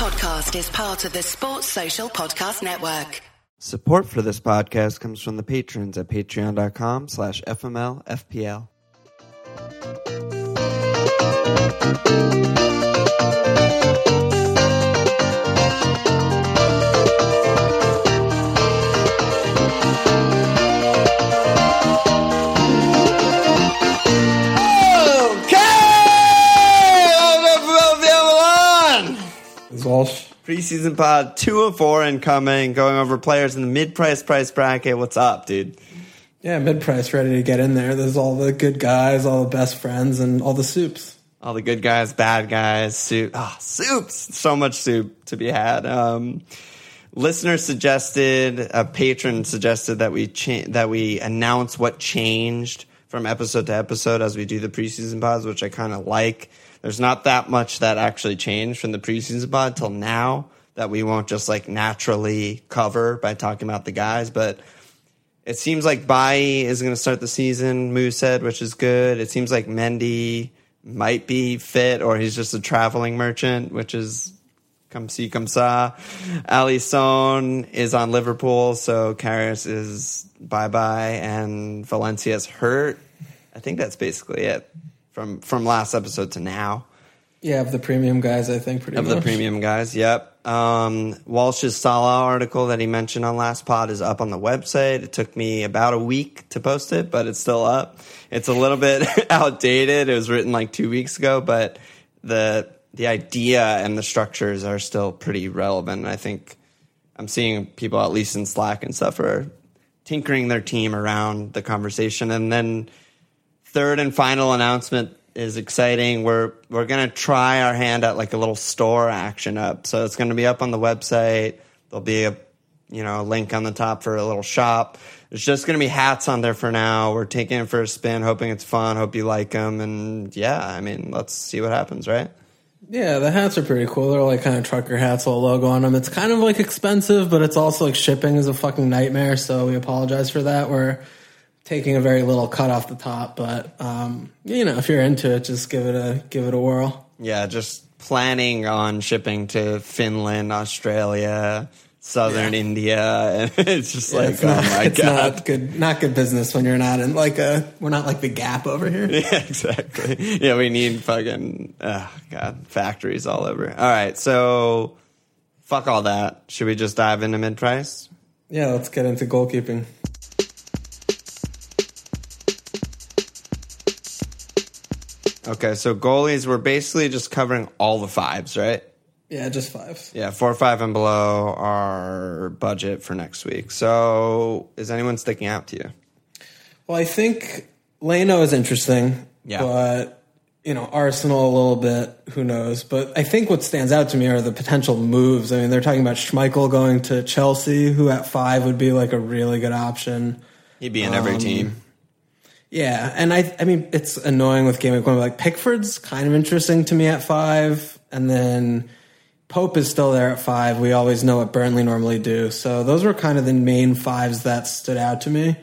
podcast is part of the Sports Social Podcast Network. Support for this podcast comes from the patrons at patreon.com slash fmlfpl. Is Walsh. Preseason pod two of four incoming, going over players in the mid price price bracket. What's up, dude? Yeah, mid price ready to get in there. There's all the good guys, all the best friends, and all the soups. All the good guys, bad guys, soup. Ah, soups. So much soup to be had. Um, listener suggested, a patron suggested that we cha- that we announce what changed from episode to episode as we do the preseason pods, which I kind of like. There's not that much that actually changed from the preseason pod till now that we won't just like naturally cover by talking about the guys, but it seems like Bailly is going to start the season, Moose said, which is good. It seems like Mendy might be fit or he's just a traveling merchant, which is come see, come sa. Alisson is on Liverpool, so Karius is bye bye, and Valencia's hurt. I think that's basically it from from last episode to now Yeah, of the premium guys, I think pretty of much. the premium guys. Yep. Um, Walsh's Salah article that he mentioned on last pod is up on the website. It took me about a week to post it, but it's still up. It's a little bit outdated. It was written like two weeks ago, but the the idea and the structures are still pretty relevant. I think I'm seeing people, at least in Slack and stuff, are tinkering their team around the conversation. And then third and final announcement is exciting. We're we're gonna try our hand at like a little store action up. So it's gonna be up on the website. There'll be a you know a link on the top for a little shop. It's just gonna be hats on there for now. We're taking it for a spin, hoping it's fun. Hope you like them, and yeah, I mean, let's see what happens, right? Yeah, the hats are pretty cool. They're like kind of trucker hats, with a logo on them. It's kind of like expensive, but it's also like shipping is a fucking nightmare. So we apologize for that. We're taking a very little cut off the top, but um, you know, if you're into it, just give it a give it a whirl. Yeah, just planning on shipping to Finland, Australia, southern India, and it's just like, it's oh not, my god. not good, not good business when you're not in like a. We're not like the Gap over here. Yeah, exactly. Yeah, we need fucking oh god factories all over. All right, so fuck all that. Should we just dive into mid price? Yeah, let's get into goalkeeping. Okay, so goalies we're basically just covering all the fives, right? Yeah, just fives. Yeah, four, five, and below our budget for next week. So, is anyone sticking out to you? Well, I think Leno is interesting. Yeah. But, you know, Arsenal a little bit, who knows. But I think what stands out to me are the potential moves. I mean, they're talking about Schmeichel going to Chelsea, who at five would be like a really good option. He'd be in every um, team. Yeah, and I I mean it's annoying with game week one. Like Pickford's kind of interesting to me at five, and then Pope is still there at five. We always know what Burnley normally do. So those were kind of the main fives that stood out to me.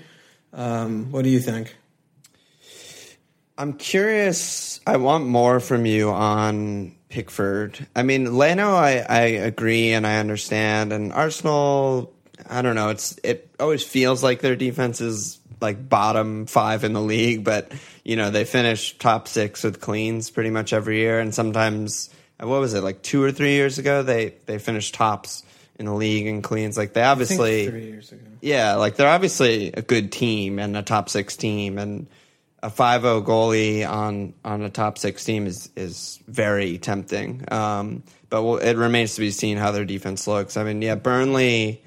Um, what do you think? I'm curious. I want more from you on Pickford. I mean, Leno, I, I agree and I understand. And Arsenal, I don't know. It's it always feels like their defense is like bottom five in the league, but you know they finish top six with cleans pretty much every year. And sometimes, what was it like two or three years ago? They they finished tops in the league in cleans. Like they obviously three years ago. yeah, like they're obviously a good team and a top six team, and a 5-0 goalie on on a top six team is is very tempting. Um, but we'll, it remains to be seen how their defense looks. I mean, yeah, Burnley.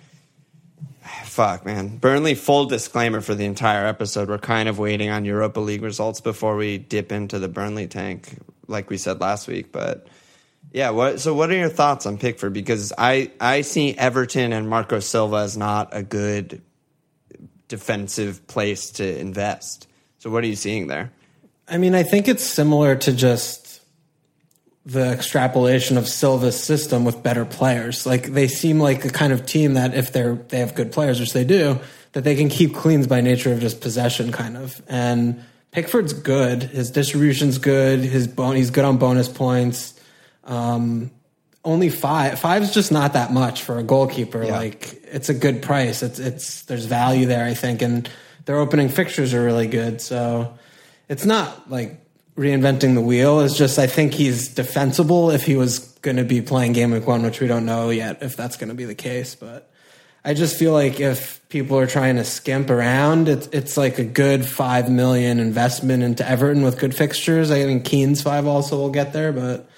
Fuck, man. Burnley, full disclaimer for the entire episode. We're kind of waiting on Europa League results before we dip into the Burnley tank, like we said last week. But yeah, what? So, what are your thoughts on Pickford? Because I I see Everton and Marco Silva as not a good defensive place to invest. So, what are you seeing there? I mean, I think it's similar to just the extrapolation of Silva's system with better players. Like they seem like a kind of team that if they're they have good players, which they do, that they can keep cleans by nature of just possession, kind of. And Pickford's good. His distribution's good. His bon- he's good on bonus points. Um, only five. Five's just not that much for a goalkeeper. Yeah. Like it's a good price. It's it's there's value there, I think, and their opening fixtures are really good. So it's not like reinventing the wheel. is just I think he's defensible if he was going to be playing game week one, which we don't know yet if that's going to be the case. But I just feel like if people are trying to skimp around, it's it's like a good five million investment into Everton with good fixtures. I think Keane's five also will get there, but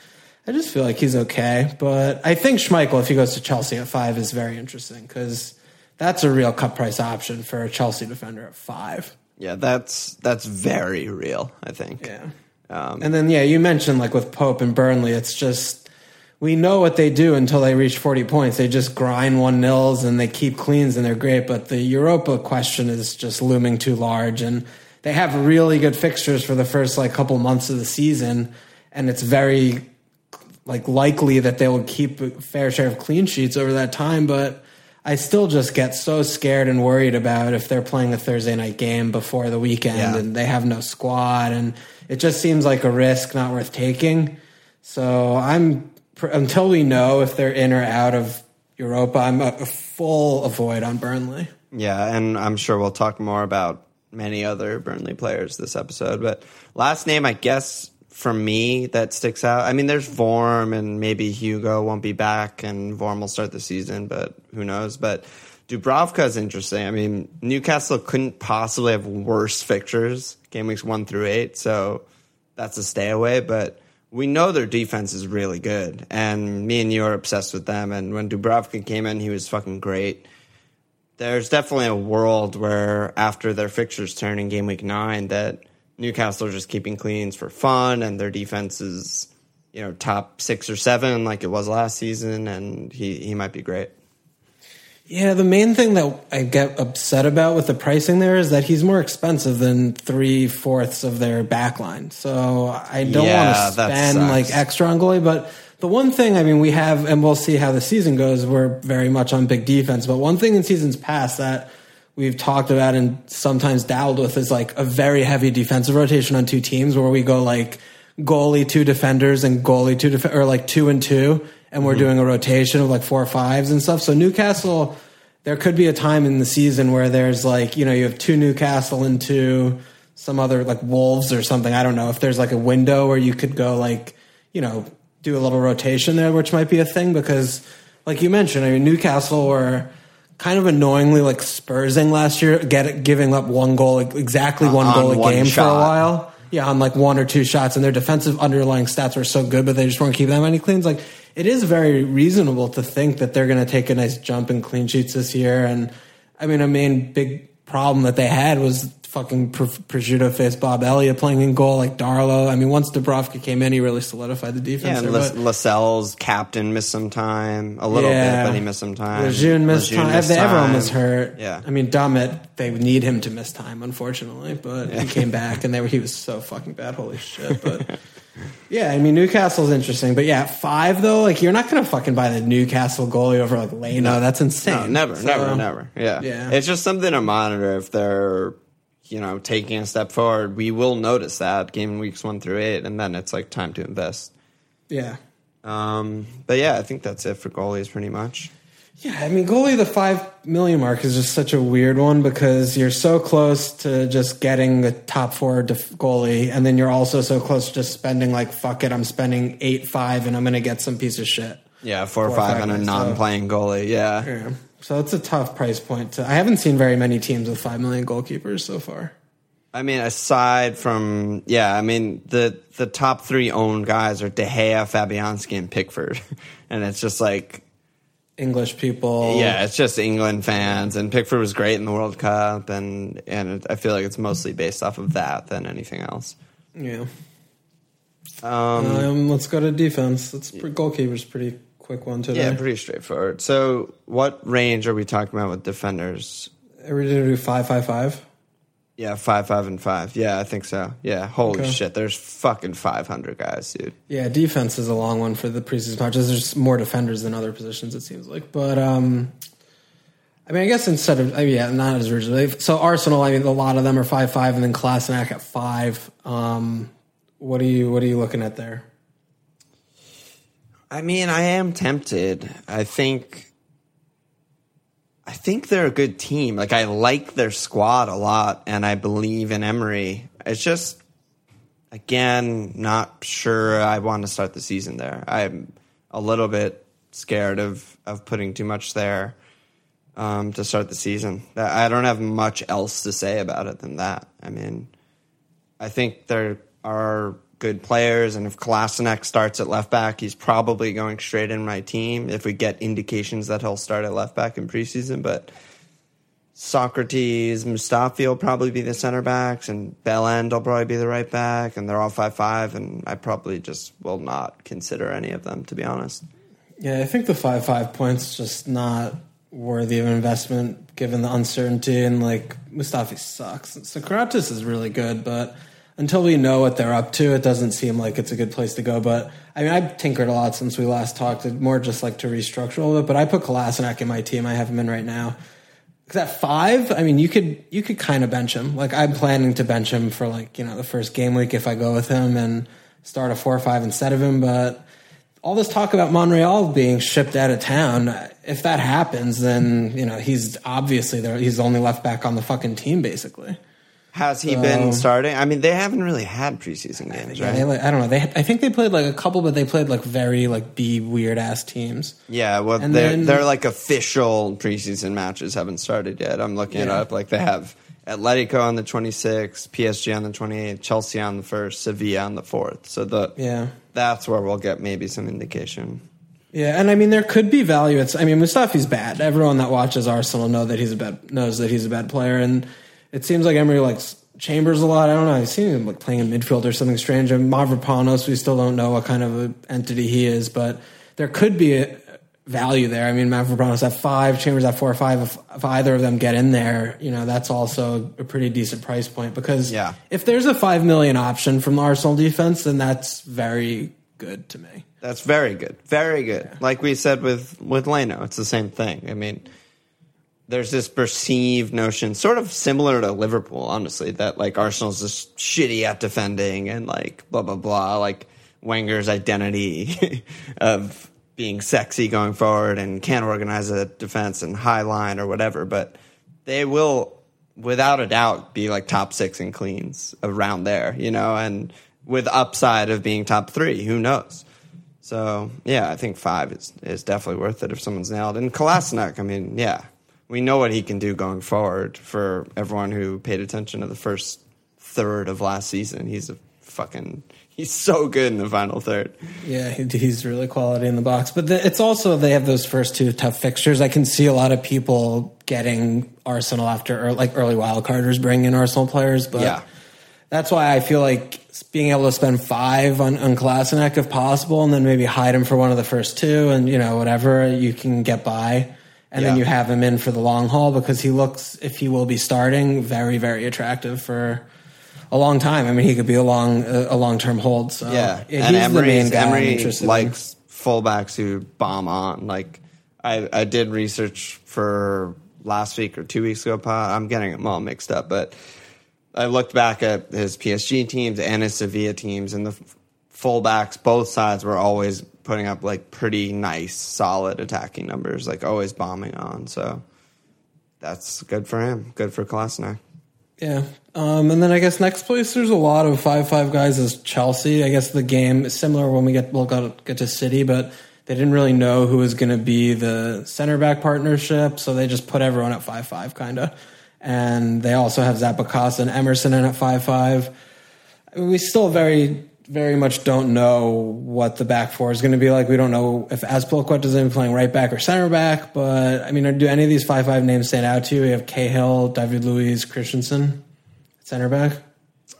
I just feel like he's okay. But I think Schmeichel, if he goes to Chelsea at five, is very interesting because that's a real cut price option for a Chelsea defender at five. Yeah, that's that's very real. I think. Yeah. Um, And then yeah, you mentioned like with Pope and Burnley, it's just we know what they do until they reach forty points. They just grind one nils and they keep cleans and they're great. But the Europa question is just looming too large, and they have really good fixtures for the first like couple months of the season, and it's very like likely that they will keep a fair share of clean sheets over that time, but I still just get so scared and worried about if they're playing a Thursday night game before the weekend Yeah. and they have no squad and it just seems like a risk not worth taking. So I'm until we know if they're in or out of Europa, I'm a, a full avoid on Burnley. Yeah, and I'm sure we'll talk more about many other Burnley players this episode. But last name, I guess, for me that sticks out. I mean, there's Vorm, and maybe Hugo won't be back, and Vorm will start the season, but who knows? But Dubrovka is interesting. I mean, Newcastle couldn't possibly have worse fixtures, game weeks one through eight, so that's a stay away. But we know their defense is really good, and me and you are obsessed with them. And when Dubrovka came in, he was fucking great there's definitely a world where after their fixtures turn in game week nine that Newcastle are just keeping cleans for fun and their defense is, you know, top six or seven like it was last season and he, he might be great. Yeah, the main thing that I get upset about with the pricing there is that he's more expensive than three fourths of their backline. So I don't Yeah, want to spend like extra on goalie. But the one thing, I mean, we have, and we'll see how the season goes. We're very much on big defense. But one thing in seasons past that we've talked about and sometimes dabbled with is like a very heavy defensive rotation on two teams where we go like goalie, two defenders, and goalie, two def- or like two and two, and we're mm-hmm. doing a rotation of like four fives and stuff. So Newcastle, there could be a time in the season where there's like you know you have two Newcastle and two some other like Wolves or something. I don't know if there's like a window where you could go like you know do a little rotation there, which might be a thing because like you mentioned, I mean Newcastle were kind of annoyingly like Spursing last year, get giving up one goal, exactly uh, one On goal a one game for a while. Yeah, on like one or two shots, and their defensive underlying stats were so good, but they just weren't keeping that many cleans. Like it is very reasonable to think that they're going to take a nice jump in clean sheets this year. And I mean, a main big problem that they had was fucking pr- prosciutto face Bob Elliott playing in goal like Darlow. I mean, once Dubrovka came in, he really solidified the defense. Yeah, and there, Lascelles captain missed some time, a little Yeah. bit, but he missed some time. Lejeune missed Lejeune time. missed They- Everyone time. was hurt. Yeah. I mean, Dummett, they need him to miss time, unfortunately, but he came back and they were, he was so fucking bad. Holy shit. But yeah, I mean, Newcastle's interesting. But yeah, five though, like you're not going to fucking buy the Newcastle goalie over like Leno. That's insane. No, never, So, never, never. Yeah. Yeah. It's just something to monitor if they're, you know, taking a step forward. We will notice that game weeks one through eight, and then it's like time to invest. Yeah. Um, but yeah, I think that's it for goalies pretty much. Yeah, I mean, goalie the five million mark is just such a weird one because you're so close to just getting the top four def- goalie, and then you're also so close to just spending like fuck it, I'm spending eight five, and I'm gonna get some piece of shit. Yeah, four or Four or five five on a non-playing goalie. Yeah. Yeah, so it's a tough price point. To, I haven't seen very many teams with five million goalkeepers so far. I mean, aside from yeah, I mean the the top three owned guys are De Gea, Fabianski, and Pickford, and it's just like English people, yeah, it's just England fans, and Pickford was great in the World Cup, and and I feel like it's mostly based off of that than anything else. yeah. Um, Um, let's go to defense. Let's goalkeepers pretty quick one today. yeah, pretty straightforward. So, what range are we talking about with defenders? Are we gonna do five five five? Yeah, five, five, and five. Yeah, I think so. Yeah, holy Okay. shit, there's fucking five hundred guys, dude. Yeah, defense is a long one for the preseason matches. There's more defenders than other positions, it seems like. But um, I mean, I guess instead of I mean, yeah, not as originally. So Arsenal, I mean, a lot of them are five five, and then Kolasinac at five. Um, what are you What are you looking at there? I mean, I am tempted. I think I think they're a good team. Like I like their squad a lot and I believe in Emery. It's just again not sure I want to start the season there. I'm a little bit scared of of putting too much there um, to start the season. I don't have much else to say about it than that. I mean, I think there are good players, and if Kolasinac starts at left back, he's probably going straight in my team. If we get indications that he'll start at left back in preseason, but Sokratis, Mustafi will probably be the center backs, and Bellend will probably be the right back, and they're all five five, and I probably just will not consider any of them to be honest. Yeah, I think the five five points just not worthy of investment given the uncertainty and like Mustafi sucks. Sokratis is really good, but until we know what they're up to, it doesn't seem like it's a good place to go. But I mean, I've tinkered a lot since we last talked, more just like to restructure a little bit. But I put Kolasinac in my team. I have him in right now. Because at five, I mean, you could you could kind of bench him. Like I'm planning to bench him for like you know the first game week if I go with him and start a four or five instead of him. But all this talk about Monreal being shipped out of town, if that happens, then you know he's obviously there. He's only left back on the fucking team, basically. Has he so, been starting? I mean, they haven't really had preseason games, yeah, right? They, I don't know. They, I think they played like a couple, but they played like very like B weird ass teams. Yeah, well, and they're like official preseason matches haven't started yet. I'm looking yeah. it up. Like they have Atletico on the 26th, PSG on the 28th, Chelsea on the first, Sevilla on the fourth. So the yeah, that's where we'll get maybe some indication. Yeah, and I mean there could be value. It's I mean Mustafi's bad. Everyone that watches Arsenal know that he's a bad knows that he's a bad player, and it seems like Emery likes Chambers a lot. I don't know. I've seen him like playing in midfield or something strange. And Mavropanos, we still don't know what kind of an entity he is, but there could be a value there. I mean, Mavropanos at five, Chambers at four or five. If, if, either of them get in there, you know, that's also a pretty decent price point because yeah. if there's a five million option from the Arsenal defense, then that's very good to me. That's very good. Very good. Yeah. Like we said with with Leno, it's the same thing. I mean, there's this perceived notion, sort of similar to Liverpool, honestly, that like Arsenal's just shitty at defending and like blah blah blah, like Wenger's identity of being sexy going forward and can't organize a defense and high line or whatever, but they will without a doubt be like top six in cleans around there, you know, and with upside of being top three, who knows? So yeah, I think five is is definitely worth it if someone's nailed. And Kolasinac, I mean, yeah, we know what he can do going forward. For everyone who paid attention to the first third of last season, he's a fucking he's so good in the final third. Yeah, he's really quality in the box. But the, it's also they have those first two tough fixtures. I can see a lot of people getting Arsenal after like early wild carders bringing in Arsenal players, but yeah. that's why I feel like being able to spend five on, on Kolasinac if possible, and then maybe hide him for one of the first two, and you know whatever you can get by, and yeah. then you have him in for the long haul because he looks, if he will be starting, very very attractive for a long time. I mean, he could be a long a long term hold. So yeah, yeah and Emery, Emery likes in. fullbacks who bomb on. Like I I did research for last week or two weeks ago. I'm getting them all mixed up, but I looked back at his PSG teams and his Sevilla teams, and the fullbacks, both sides were always putting up like pretty nice, solid attacking numbers, like always bombing on. So that's good for him. Good for Kolasinac. Yeah. Um, and then I guess next place, there's a lot of five five guys is Chelsea. I guess the game is similar when we get we'll get to City, but they didn't really know who was going to be the center back partnership, so they just put everyone at five five, kind of and they also have Zappacosta and Emerson in at five five. We still very very much don't know what the back four is going to be like. We don't know if Azpilicueta is going to be playing right back or center back. But I mean, do any of these five five names stand out to you? We have Cahill, David Luiz, Christensen, center back.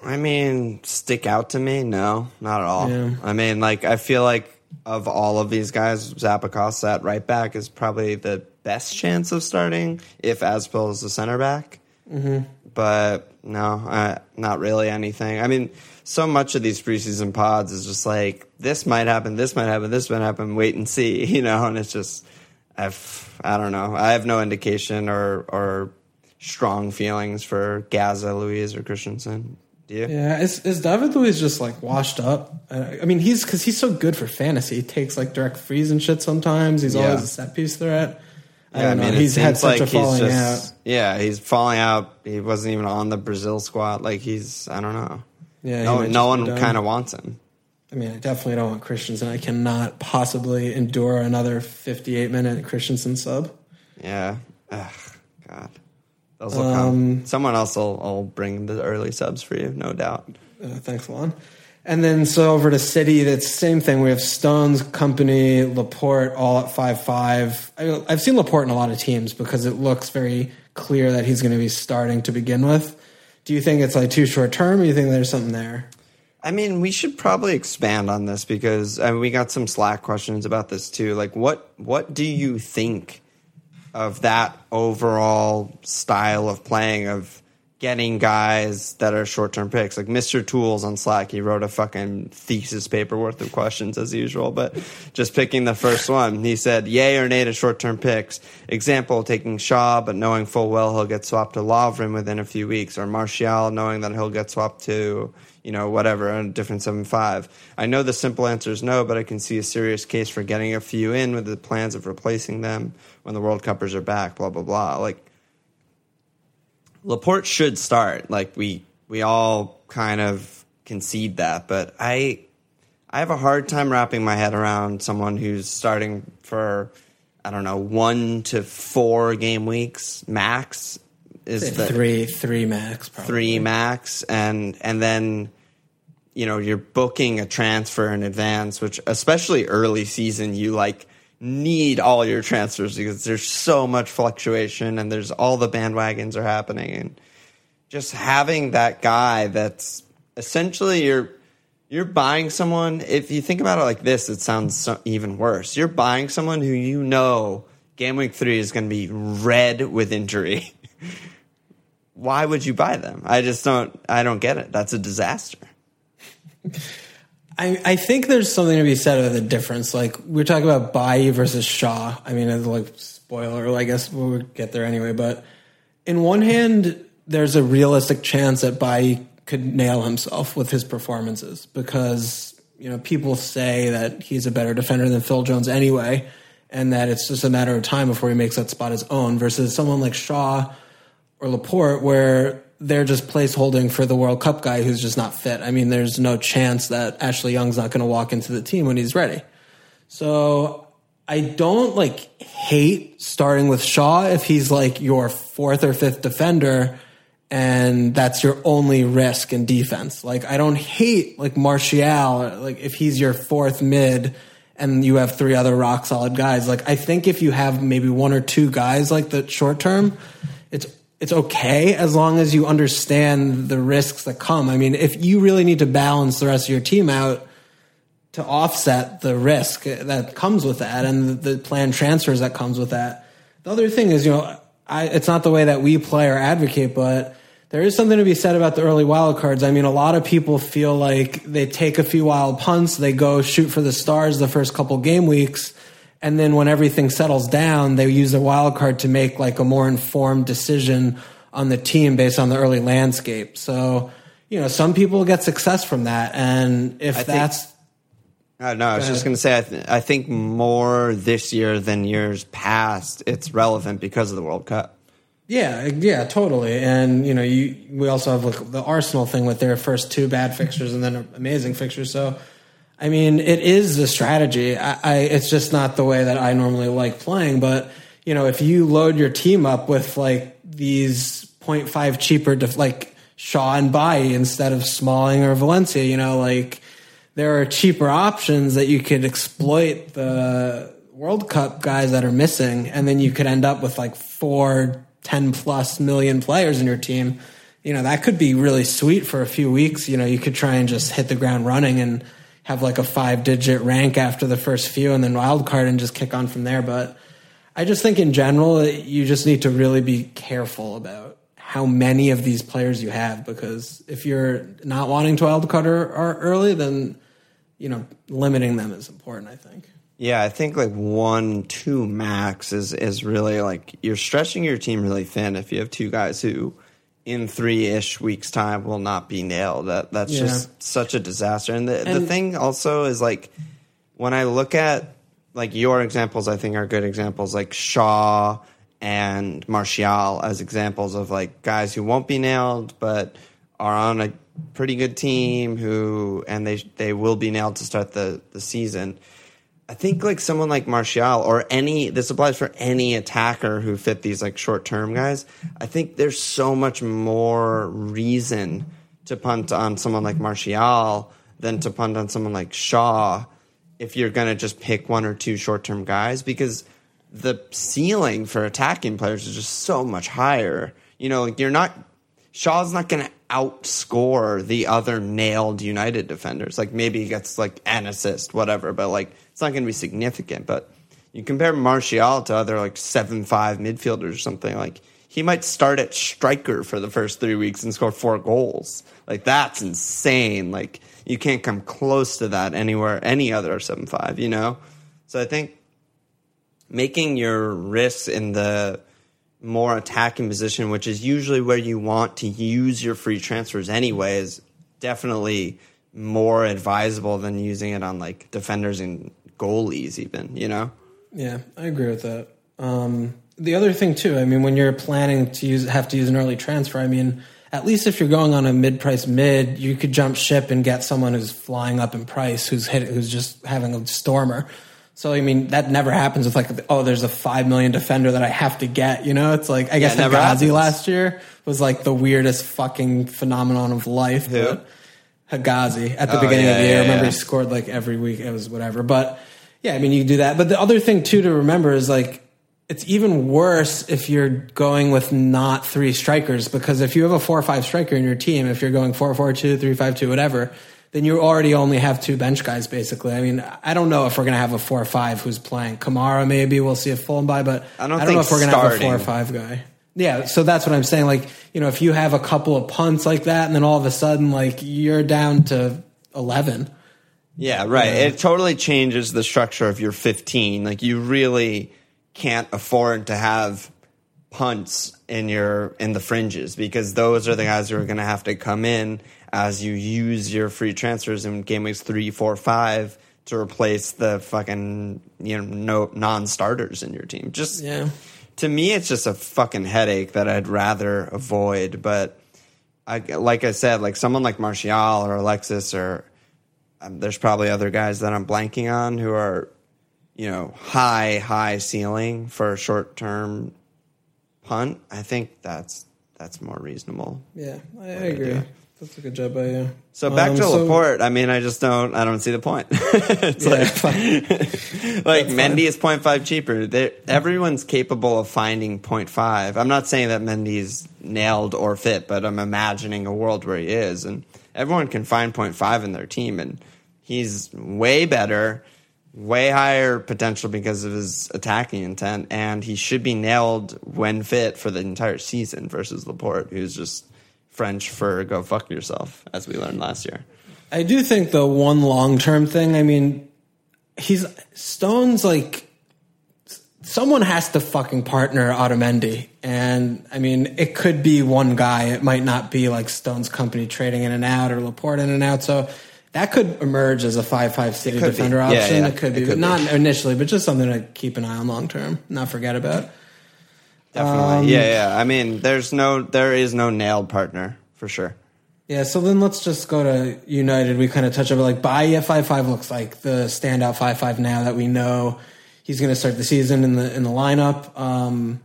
I mean, stick out to me? No, not at all. Yeah. I mean, like I feel like of all of these guys, Zappacosta at right back is probably the best chance of starting if Aspil is the center back. Mm-hmm. But no, uh, not really anything. I mean, so much of these preseason pods is just like this might happen, this might happen, this might happen. Wait and see, you know. And it's just I've I don't know. I have no indication or or strong feelings for Gaza, Luiz, or Christensen. Do you? Yeah, is, is David Luiz just like washed up? Uh, I mean, he's because he's so good for fantasy. He takes like direct freeze and shit sometimes. He's Yeah. always a set piece threat. I Yeah, don't know. he's had such a he's falling just- out. Yeah, he's falling out. He wasn't even on the Brazil squad. Like he's, I don't know. Yeah, no, no one kind of wants him. I mean, I definitely don't want Christensen. I cannot possibly endure another 58 minute Christensen sub. Yeah. Ugh, God. Those will Um, come. Someone else will, will bring the early subs for you, no doubt. Uh, thanks, Juan. And then so over to City, that's the same thing. We have Stones, Kompany, Laporte, all at five five. I, I've seen Laporte in a lot of teams because it looks very clear that he's going to be starting to begin with. Do you think it's like too short term, or you think there's something there? I mean, we should probably expand on this because I mean, we got some Slack questions about this too. Like, what what do you think of that overall style of playing of getting guys that are short term picks? Like Mr. Tools on Slack, he wrote a fucking thesis paper worth of questions as usual, but just picking the first one, he said, "Yay or nay to short term picks." Example: taking Shaw, but knowing full well he'll get swapped to Lovren within a few weeks, or Martial, knowing that he'll get swapped to you know, whatever, a different 7 5. I know the simple answer is no, but I can see a serious case for getting a few in with the plans of replacing them when the World Cuppers are back, blah, blah, blah. Like, Laporte should start. Like, we, we all kind of concede that, but I, I have a hard time wrapping my head around someone who's starting for, I don't know, one to four game weeks max. Is the, three, three max, probably. three max and and then you know you're booking a transfer in advance which especially early season you like need all your transfers because there's so much fluctuation and there's all the bandwagons are happening and just having that guy that's essentially you're you're buying someone if you think about it like this it sounds so, even worse you're buying someone who you know game week 3 is going to be red with injury why would you buy them? I just don't. I don't get it. That's a disaster. I, I think there's something to be said of the difference. Like we're talking about Bailly versus Shaw. I mean, it's like spoiler. I guess we'll get there anyway. But in one hand, there's a realistic chance that Bailly could nail himself with his performances because you know people say that he's a better defender than Phil Jones anyway, and that it's just a matter of time before he makes that spot his own. Versus someone like Shaw or Laporte, where they're just placeholding for the World Cup guy who's just not fit. I mean, there's no chance that Ashley Young's not going to walk into the team when he's ready. So I don't like hate starting with Shaw if he's like your fourth or fifth defender and that's your only risk in defense. Like I don't hate like Martial, like if he's your fourth mid and you have three other rock solid guys. Like I think if you have maybe one or two guys like the short term, it's it's okay as long as you understand the risks that come. I mean, if you really need to balance the rest of your team out to offset the risk that comes with that and the planned transfers that comes with that. The other thing is, you know, I, it's not the way that we play or advocate, but there is something to be said about the early wild cards. I mean, a lot of people feel like they take a few wild punts, they go shoot for the stars the first couple game weeks, and then when everything settles down, they use the wild card to make like a more informed decision on the team based on the early landscape. So, you know, some people get success from that, and if think- that's Uh, no, I was just going to say, I, th- I think more this year than years past, it's relevant because of the World Cup. Yeah, yeah, totally. And you know, you we also have like the Arsenal thing with their first two bad fixtures and then amazing fixtures. So, I mean, it is a strategy. I, I it's just not the way that I normally like playing. But you know, if you load your team up with like these 0.5 cheaper, def- like Shaw and Bailly instead of Smalling or Valencia, you know, like there are cheaper options that you could exploit the World Cup guys that are missing, and then you could end up with like four, 10 plus million players in your team. You know, that could be really sweet for a few weeks. You know, you could try and just hit the ground running and have like a five digit rank after the first few and then wild card and just kick on from there. But I just think in general, you just need to really be careful about how many of these players you have because if you're not wanting to wild card or, or early, then you know limiting them is important. I think. Yeah, I think like one, two max is is really like you're stretching your team really thin if you have two guys who in three ish weeks time will not be nailed. That that's Yeah. just such a disaster. And the the thing also is like when I look at like your examples, I think are good examples, like Shaw and Martial as examples of like guys who won't be nailed, but are on a pretty good team who and they they will be nailed to start the the season. I think like someone like Martial or any this applies for any attacker who fit these like short term guys. I think there's so much more reason to punt on someone like Martial than to punt on someone like Shaw if you're gonna just pick one or two short term guys because the ceiling for attacking players is just so much higher. You know, like you're not Shaw's not going to outscore the other nailed United defenders. Like maybe he gets like an assist, whatever, but like it's not going to be significant. But you compare Martial to other like seven five midfielders or something like he might start at striker for the first three weeks and score four goals. Like that's insane. Like you can't come close to that anywhere any other seven five. You know, so I think making your risks in the more attacking position, which is usually where you want to use your free transfers anyway, is definitely more advisable than using it on like defenders and goalies, even, you know? Yeah, I agree with that. Um, the other thing too, I mean, when you're planning to use have to use an early transfer, I mean, at least if you're going on a mid-price mid, you could jump ship and get someone who's flying up in price, who's hit, who's just having a stormer. So I mean, that never happens with like, oh, there's a five million defender that I have to get. You know, it's like I guess never Hegazi last year was like the weirdest fucking phenomenon of life. Who? But Hegazi at the Oh, beginning of the year. yeah, I remember yeah. he scored like every week. It was whatever. But yeah, I mean, you can do that. But the other thing too to remember is like it's even worse if you're going with not three strikers because if you have a four or five striker in your team, if you're going four four two, three five two, whatever, then you already only have two bench guys basically. I mean, I don't know if we're gonna have a four or five who's playing Kamara. Maybe we'll see a full by, but I don't know if we're gonna have a four or five guy. Yeah, so that's what I'm saying. Like, you know, if you have a couple of punts like that, and then all of a sudden, like, you're down to eleven. Yeah, right. It totally changes the structure of your 15. Like you really can't afford to have punts in your in the fringes because those are the guys who are going to have to come in as you use your free transfers in game weeks three, four, five to replace the fucking you know no non-starters in your team. Just Yeah. to me, it's just a fucking headache that I'd rather avoid. But I, like I said, like someone like Martial or Alexis, or um, there's probably other guys that I'm blanking on who are, you know, high high ceiling for a short term punt. I think that's that's more reasonable. Yeah, I, I agree. That's a good job by you. So back Um, to so- Laporte. I mean, I just don't. I don't see the point. it's Yeah, like like Mendy fine. is 0.5 cheaper. They're, everyone's capable of finding 0.5. I'm not saying that Mendy's nailed or fit, but I'm imagining a world where he is, and everyone can find 0.5 in their team, and he's way better, way higher potential because of his attacking intent, and he should be nailed when fit for the entire season versus Laporte, who's just French for go fuck yourself, as we learned last year. I do think the one long term thing. I mean, he's Stone's like someone has to fucking partner Otamendi, and I mean, it could be one guy. It might not be like Stone's Kompany trading in and out or Laporte in and out. So. That could emerge as a five-five city could be. defender Yeah, option. yeah. It could It be, could but be. not initially, but just something to keep an eye on long term, not forget about. Definitely. Um, yeah, yeah. I mean, there's no, there is no nailed partner for sure. Yeah, so then let's just go to United. We kind of touch over like Bailly at five five looks like the standout five five now that we know he's going to start the season in the in the lineup. Um,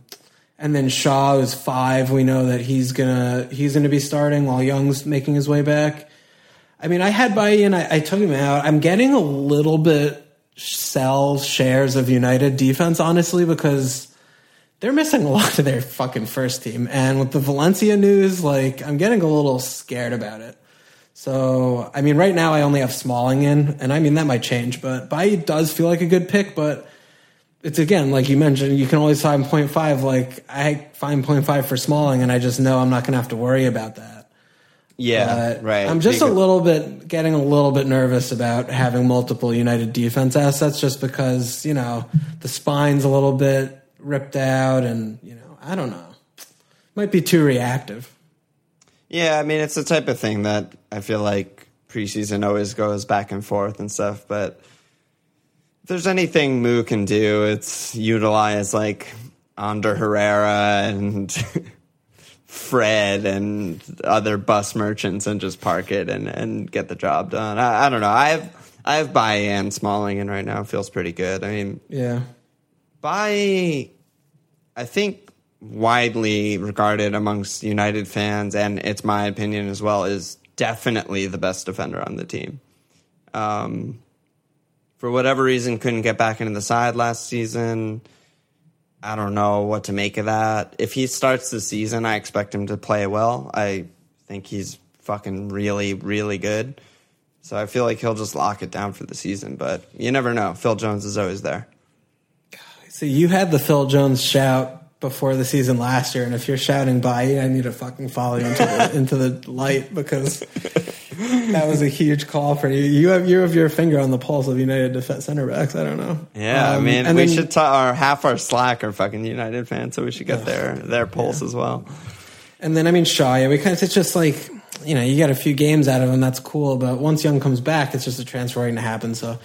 and then Shaw is five. We know that he's gonna he's gonna be starting while Young's making his way back. I mean, I had Bailly and I, I took him out. I'm getting a little bit sell shares of United defense honestly because they're missing a lot of their fucking first team. And with the Valencia news, like I'm getting a little scared about it. So I mean, right now I only have Smalling in, and I mean that might change, but Bailly does feel like a good pick, but it's again like you mentioned, you can always find 0.5. Like I find 0.5 for Smalling, and I just know I'm not going to have to worry about that. Yeah, But right. I'm just a little bit getting a little bit nervous about having multiple United defense assets, just because you know the spine's a little bit ripped out, and you know I don't know, might be too reactive. Yeah, I mean it's the type of thing that I feel like preseason always goes back and forth and stuff, but if there's anything Moo can do, it's utilize like Ander Herrera and Fred and other bus merchants and just park it and, and get the job done. I, I don't know. I have I have and Smalling in right now. Feels pretty good. I mean, Yeah. Bailly, I think widely regarded amongst United fans, and it's my opinion as well, is definitely the best defender on the team. Um, for whatever reason, couldn't get back into the side last season. I don't know what to make of that. If he starts the season, I expect him to play well. I think he's fucking really, really good. So I feel like he'll just lock it down for the season, but you never know. Phil Jones is always there. So you had the Phil Jones shout before the season last year, and if you're shouting by, I need to fucking follow you into the, into the light because that was a huge call for you. You have you have your finger on the pulse of United defense center backs. I don't know. Yeah, I Um, mean, and we then- should talk. Our half our Slack are fucking United fans, so we should get their their pulse as well. And then I mean Shaw, yeah, we kind of it's just like you know you get a few games out of him, that's cool. But once Young comes back, it's just a transfer waiting to happen. So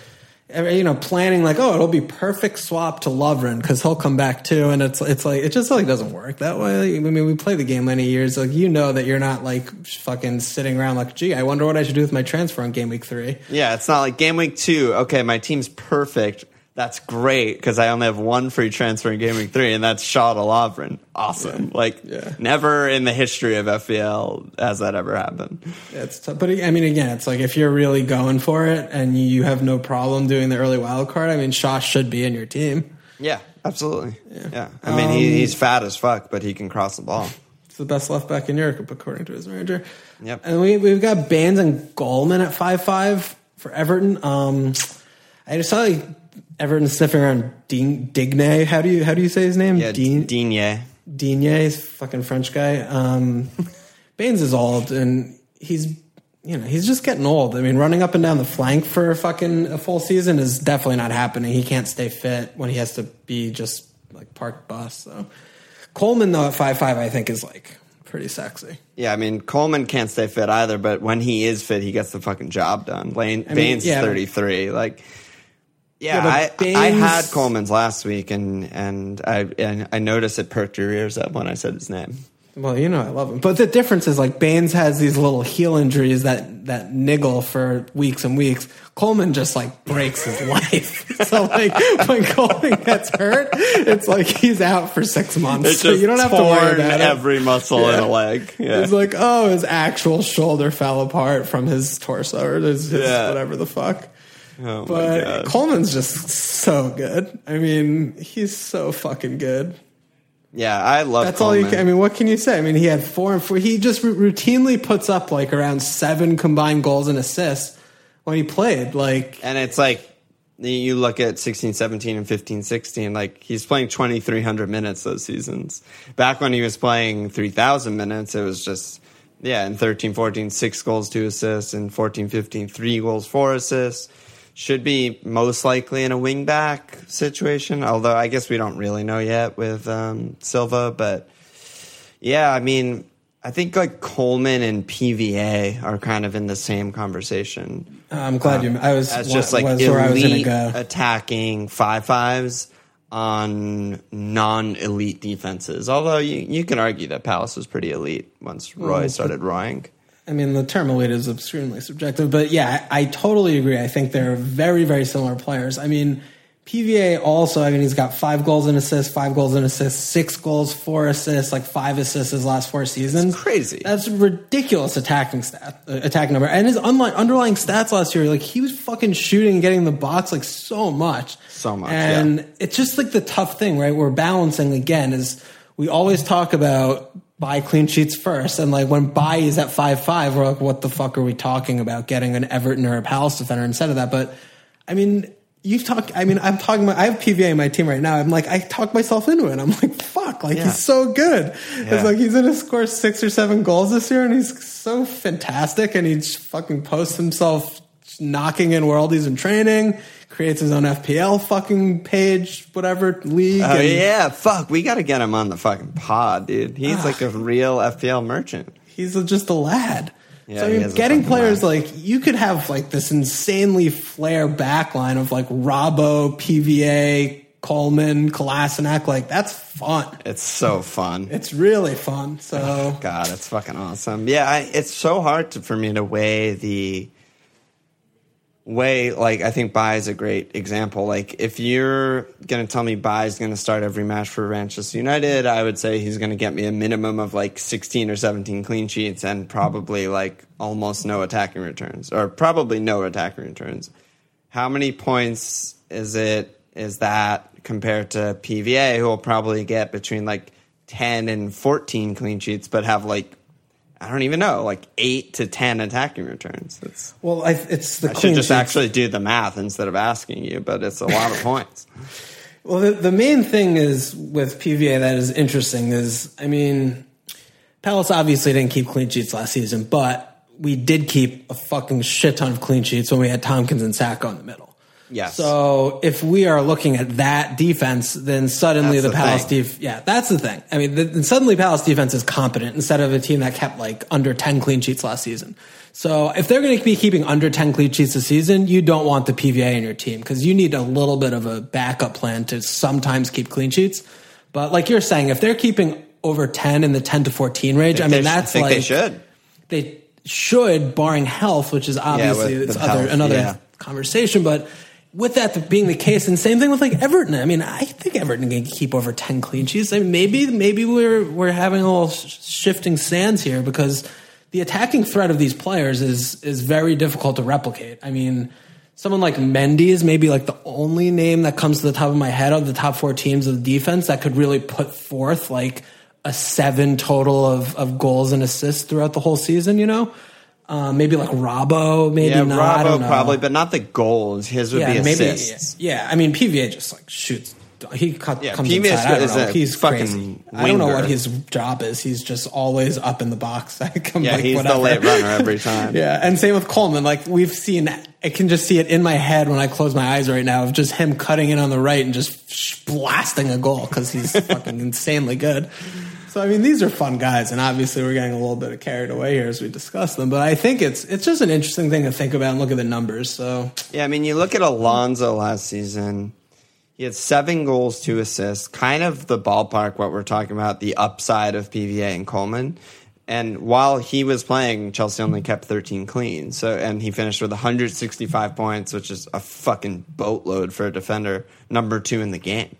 you know, planning like oh it'll be perfect swap to Lovren because he'll come back too, and it's it's like it just like doesn't work that way. I mean, we play the game many years, like you know that you're not like fucking sitting around like gee, I wonder what I should do with my transfer on game week three. Yeah, it's not like game week two. Okay, my team's perfect. That's great because I only have one free transfer in Gaming three, and that's Shaw to Lovren. Awesome. Like, Yeah. never in the history of FPL has that ever happened. Yeah, It's tough. But I mean, again, it's like if you're really going for it and you have no problem doing the early wild card, I mean, Shaw should be in your team. Yeah, absolutely. Yeah, I mean, he, he's fat as fuck, but he can cross the ball. It's the best left back in Europe, according to his manager. Yep. And we we've got Baines and Coleman at five five for Everton. Um, I just saw like Everton sniffing around Dean, Digne. How do you how do you say his name? Yeah, Dean Digne. Digne, he's a fucking French guy. Um, Baines is old and he's you know he's just getting old. I mean, running up and down the flank for a fucking a full season is definitely not happening. He can't stay fit when he has to be just like parked bus. So Coleman though at five five, I think is like pretty sexy. Yeah, I mean Coleman can't stay fit either, but when he is fit, he gets the fucking job done. Lane mean, Baines yeah, is thirty three. Like, yeah, I I had Coleman's last week, and and I and I noticed it perked your ears up when I said his name. Well, you know I love him, but the difference is like Baines has these little heel injuries that that niggle for weeks and weeks. Coleman just like breaks his life. so like when Coleman gets hurt, it's like he's out for six months. It's so just you don't have to worry about it. every muscle in Yeah. a leg. Yeah. It's like oh, his actual shoulder fell apart from his torso or his, his Yeah. whatever the fuck. Oh But Coleman's just so good. I mean, he's so fucking good. yeah, I love. That's all you can. I mean, what can you say? I mean, he had four and four. He just ru- routinely puts up like around seven combined goals and assists when he played. Like, And it's like you look at 16, 17, and 15, 16, like he's playing 2,300 minutes those seasons. Back when he was playing 3,000 minutes, it was just, yeah, in 13, 14, six goals, two assists, and 14, 15, three goals, four assists. Should be most likely in a wing back situation, although I guess we don't really know yet with um, Silva, but yeah, I mean, I think like Coleman and PVA are kind of in the same conversation I'm glad you. I was as just like was where I was elite go. attacking five fives on non-elite defenses. Although you, you can argue that Palace was pretty elite once Roy started roying. I mean, the term elite is extremely subjective, but yeah, I, I totally agree. I think they're very, very similar players. I mean, PVA also, I mean, he's got five goals and assists, five goals and assists, six goals, four assists, like five assists his last four seasons. crazy. That's ridiculous attacking stat, uh, attacking number. And his unli- underlying stats last year, like he was fucking shooting, and getting the box like so much, So much, and yeah. it's just like the tough thing, right? We're balancing again. Is we always talk about buy clean sheets first, and like when buy is at five five, we're like, what the fuck are we talking about? Getting an Everton or a Palace defender instead of that, but I mean. You've talked. I mean, I'm talking. About, I have PVA in my team right now. I'm like, I talk myself into it. I'm like, fuck, like Yeah. he's so good. Yeah. It's like he's gonna score six or seven goals this year, and he's so fantastic. And he fucking posts himself knocking in worldies in training, creates his own FPL fucking page, whatever league. Oh and yeah, fuck, we got to get him on the fucking pod, dude. He's Ah. like a real FPL merchant. He's just a lad. Yeah, so I mean, getting players like you could have like this insanely flair backline of like Robbo, PVA, Coleman, Kolasinac. Like that's fun. It's so fun. It's really fun. So God, it's fucking awesome. Yeah, I, it's so hard to, for me to weigh the way. Like, I think Bailly is a great example. Like, if you're gonna tell me Bailly is gonna start every match for Manchester United, I would say he's gonna get me a minimum of like 16 or 17 clean sheets and probably like almost no attacking returns, or probably no attacking returns. How many points is it? Is that compared to PVA, who will probably get between like 10 and 14 clean sheets, but have like, I don't even know, like 8 to 10 attacking returns. It's, well, I, it's the I should just sheets. actually do the math instead of asking you, but it's a lot of points. Well, the, the main thing is with PVA that is interesting is, I mean, Palace obviously didn't keep clean sheets last season, but we did keep a fucking shit ton of clean sheets when we had Tomkins and Sakho in the middle. Yes. So if we are looking at that defense, then suddenly That's the, the Palace thing. def- yeah, that's the thing. I mean, the, suddenly Palace defense is competent instead of a team that kept like under 10 clean sheets last season. So if they're going to be keeping under 10 clean sheets this season, you don't want the PVA in your team because you need a little bit of a backup plan to sometimes keep clean sheets. But like you're saying, if they're keeping over 10 in the 10 to 14 range, I, They mean, that's think like they should. they should, barring health, which is obviously with it's other, health, another yeah. conversation. But with that being the case, and same thing with like Everton. I mean, I think Everton can keep over ten clean sheets. I mean, maybe maybe we're we're having a little shifting sands here because the attacking threat of these players is is very difficult to replicate. I mean. Someone like Mendy is maybe like the only name that comes to the top of my head of the top four teams of the defense that could really put forth like a seven total of, of goals and assists throughout the whole season, you know? Um, maybe like Robbo, maybe Yeah, not. I Robbo don't know. probably, but not the goals. His would be maybe. assists. Yeah, I mean PVA just like shoots. He cut, Yeah, comes PVA inside. I don't is know. a He's fucking crazy. I don't know what his job is. He's just always up in the box. I come Yeah, like, he's whatever. the late runner every time. Yeah, and same with Coleman. Like we've seen, I can just see it in my head when I close my eyes right now of just him cutting in on the right and just blasting a goal because he's fucking insanely good. So I mean, these are fun guys, and obviously we're getting a little bit carried away here as we discuss them. But I think it's it's just an interesting thing to think about and look at the numbers. So Yeah, I mean, you look at Alonso last season. He had seven goals, two assists, kind of the ballpark what we're talking about, the upside of PVA and Coleman. And while he was playing, Chelsea only kept 13 clean. So, and he finished with 165 points, which is a fucking boatload for a defender, number two in the game.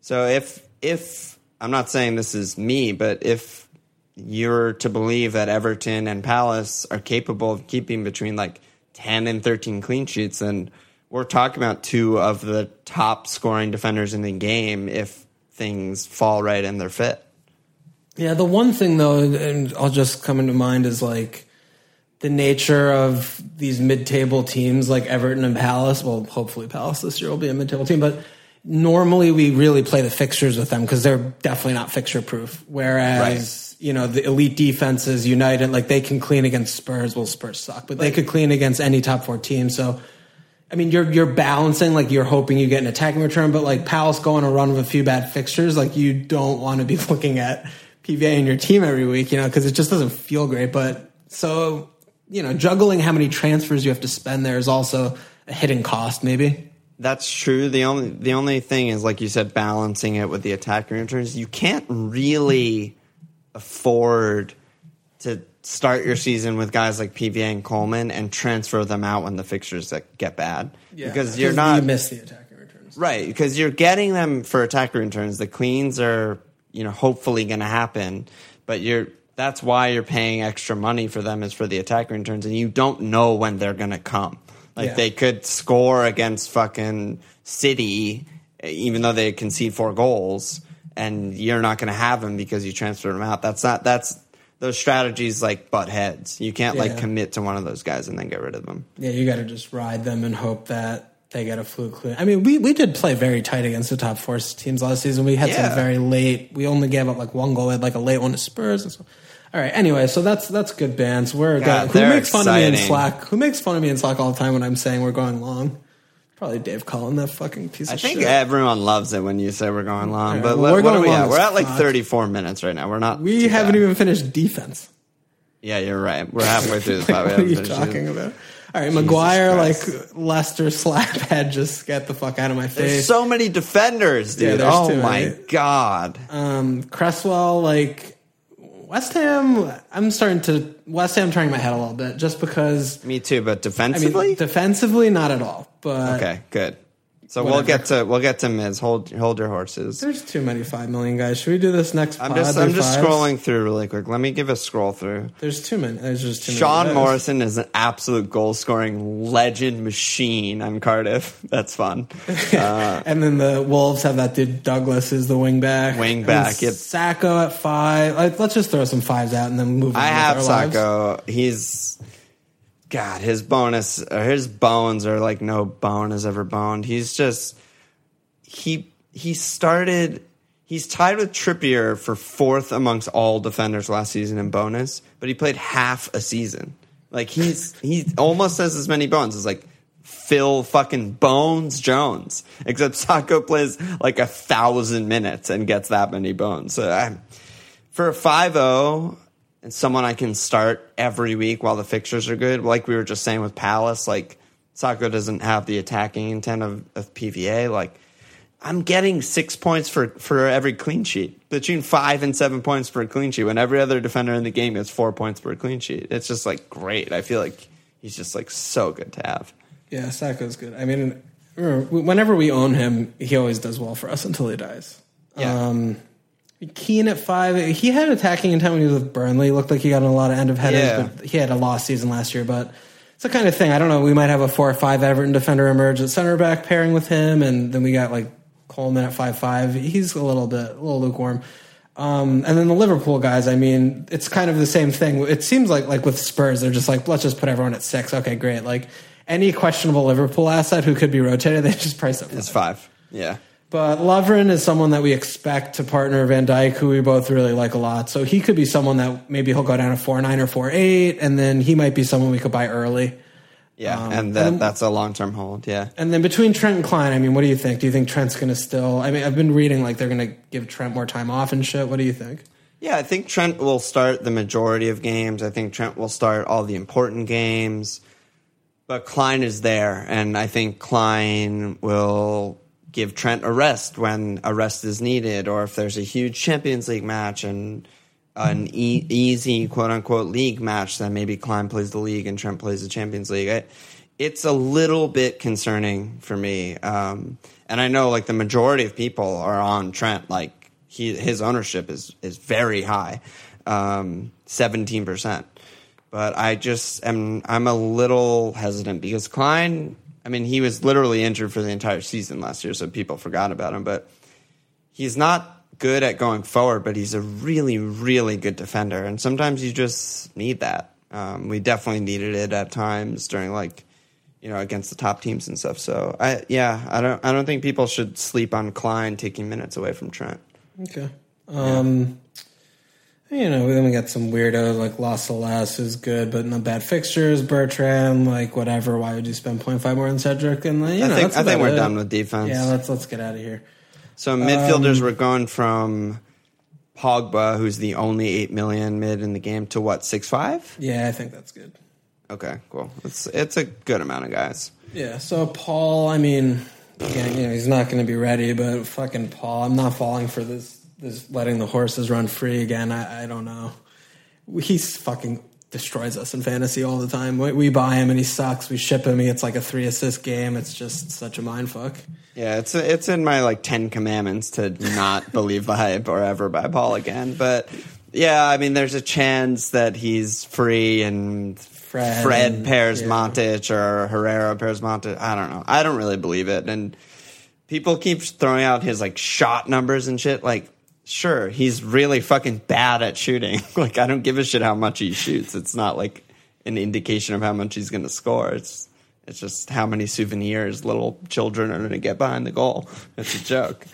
So if if I'm not saying this is me, but if you're to believe that Everton and Palace are capable of keeping between like 10 and 13 clean sheets, then we're talking about two of the top scoring defenders in the game if things fall right and they're fit. Yeah, the one thing though, and I'll just come into mind is like the nature of these mid-table teams like Everton and Palace. Well, hopefully Palace this year will be a mid-table team, but normally we really play the fixtures with them because they're definitely not fixture-proof. Whereas you know the elite defenses, United, like they can clean against Spurs. Well, Spurs suck, but they could clean against any top four team. So. I mean, you're you're balancing like you're hoping you get an attacking return, but like Palace going a run of a few bad fixtures, like you don't want to be looking at PVA in your team every week, you know, because it just doesn't feel great. But so you know, juggling how many transfers you have to spend there is also a hidden cost, maybe. That's true. The only the only thing is, like you said, balancing it with the attacking returns. You can't really afford to start your season with guys like PVA and Coleman and transfer them out when the fixtures get bad because you're not you miss the attacking returns. right because you're getting them for attacking returns. The cleans are you know hopefully going to happen, but you're that's why you're paying extra money for them is for the attacking returns, and you don't know when they're going to come. Like Yeah. they could score against fucking City, even though they concede four goals, and you're not going to have them because you transferred them out. That's not that's those strategies like butt heads. You can't like commit to one of those guys and then get rid of them. Yeah, you got to just ride them and hope that they get a fluke. clean. I mean, we, we did play very tight against the top four teams last season. We had Yeah. some very late. We only gave up like one goal. We had like a late one to Spurs. And so. All right. Anyway, so that's that's good bands. We're God, who makes fun of me in. Slack? Who makes fun of me in Slack all the time when I'm saying we're going long? Probably Dave Cullen, that fucking piece I of think shit. everyone loves it when you say we're going long, Yeah, but well, we're what are we long at? We're at like 34 minutes right now. We're not. we haven't bad. even finished defense. Yeah, you're right. We're halfway through the pod. We what are you talking it. about? All right, Maguire, like Christ. Leicester slaphead, just get the fuck out of my There's face. so many defenders, dude. there's oh my god. um, Cresswell, like West Ham, I'm starting to West Ham turning my head a little bit just because. Me too, but I defensively, mean, defensively, not at all. But okay, good. So we'll get to we'll get to Miz. Hold hold your horses. there's too many five million guys. Should we do this next? I'm pod, just I'm just fives? scrolling through really quick. Let me give a scroll through. There's too many. There's just too many. Sean guys. Morrison is an absolute goal scoring legend machine on Cardiff. That's fun. Uh, and then the Wolves have that dude Douglas is the wing back. Wing back, yep. Sakho at five. Like, let's just throw some fives out and then move. On I have our lives. Sakho. He's God. His bonus, his bones are like no bone has ever boned. He's just he he started. He's tied with Trippier for fourth amongst all defenders last season in bonus, but he played half a season. Like he's he almost has as many bones as like Phil fucking Bones Jones, except Sakho plays like a thousand minutes and gets that many bones. So I'm for a 5-0 and someone I can start every week while the fixtures are good, like we were just saying with Palace, like Sakho doesn't have the attacking intent of, of PVA. Like I'm getting six points for, for every clean sheet, between five and seven points per clean sheet. When every other defender in the game gets four points per clean sheet, it's just like great. I feel like he's just like so good to have. Yeah, Sakho's good. I mean, whenever we own him, he always does well for us until he dies. Yeah. Um, Keane at five. He had attacking intent when he was with Burnley. Looked like he got in a lot of end of headers, Yeah. but he had a lost season last year. But it's the kind of thing. I don't know. We might have a four or five Everton defender emerge at center back pairing with him, and then we got like Coleman at five five. He's a little bit a little lukewarm. Um, and then the Liverpool guys, I mean, it's kind of the same thing. It seems like like with Spurs, they're just like, let's just put everyone at six. Okay, great. Like any questionable Liverpool asset who could be rotated, they just price it. It's five. Yeah. But Lovren is someone that we expect to partner Van Dijk, who we both really like a lot. So he could be someone that maybe he'll go down to four nine or four eight, and then he might be someone we could buy early. Yeah. Um, and that, and- that's a long term hold. Yeah. And then between Trent and Clyne, I mean, what do you think? Do you think Trent's going to still? I mean, I've been reading like they're going to give Trent more time off and shit. What do you think? Yeah, I think Trent will start the majority of games. I think Trent will start all the important games. But Clyne is there, and I think Clyne will give Trent a rest when a rest is needed, or if there's a huge Champions League match and an e- easy quote unquote league match, then maybe Clyne plays the league and Trent plays the Champions League. I, it's a little bit concerning for me, um, and I know like the majority of people are on Trent. Like he, his ownership is is very high, seventeen percent but I just am I'm a little hesitant because Clyne I mean he was literally injured for the entire season last year so people forgot about him but he's not good at going forward but he's a really really good defender and sometimes you just need that um, we definitely needed it at times during like you know against the top teams and stuff so I yeah I don't I don't think people should sleep on Clyne taking minutes away from Trent Okay. Um, You know, then we got some weirdos like Lascelles is good, but no bad fixtures. Bertrand, like whatever. Why would you spend 0.5 more on Cedric? And like, you I know, think I think we're it. done with defense Yeah, let's let's get out of here. So midfielders Um, were going from Pogba, who's the only eight million mid in the game, to what six five? Yeah, I think that's good. Okay, cool. It's it's a good amount of guys. Yeah. So Paul, I mean, yeah, you know, he's not going to be ready, but fucking Paul, I'm not falling for this. This letting the horses run free again. I, I don't know. He's fucking destroys us in fantasy all the time. We, we buy him and he sucks. We ship him. He gets like a three assist game. It's just such a mind fuck. Yeah, it's it's in my like Ten Commandments to not believe the hype or ever buy Paul again. But yeah, I mean, there's a chance that he's free and Fred Fred, pairs yeah. Matic or Herrera pairs Matic. I don't know. I don't really believe it. And people keep throwing out his like shot numbers and shit. Like, sure, he's really fucking bad at shooting. like, I don't give a shit how much he shoots. It's not like an indication of how much he's going to score. It's it's just how many souvenirs little children are going to get behind the goal. It's a joke.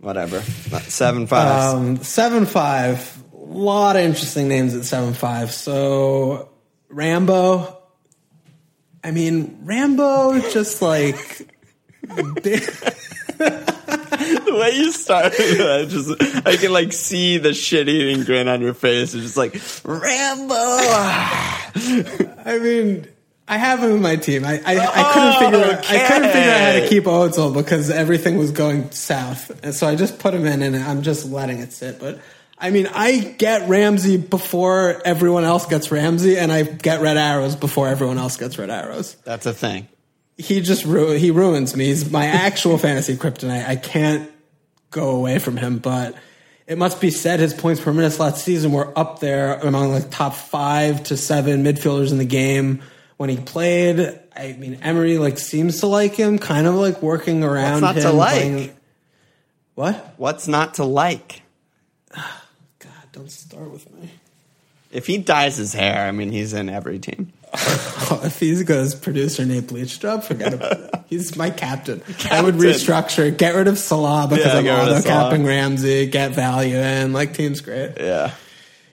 Whatever. Seven five. Um, seven five. A lot of interesting names at seven five. So Rambo. I mean, Rambo just like the way you started, I just I can like see the shit eating grin on your face. It's just like Rambo. I mean, I have him in my team. I I, I couldn't figure out, I couldn't figure out how to keep Ozil because everything was going south, and so I just put him in, and I'm just letting it sit. But I mean, I get Ramsey before everyone else gets Ramsey, and I get red arrows before everyone else gets red arrows. That's a thing. He just ru- he ruins me. He's my actual fantasy kryptonite. I can't go away from him, but. It must be said his points per minute last season were up there among like top five to seven midfielders in the game when he played. I mean, Emery like seems to like him, kind of like working around What's not him. to like? playing- What? What's not to like? God, don't start with me. If he dyes his hair, I mean, he's in every team. If he's good as producer Nate Bleachstrap, forget about it. He's my captain. I would Captain. restructure, get rid of Salah because Yeah, I'm auto capping Ramsey, get value in. Like team's great. Yeah.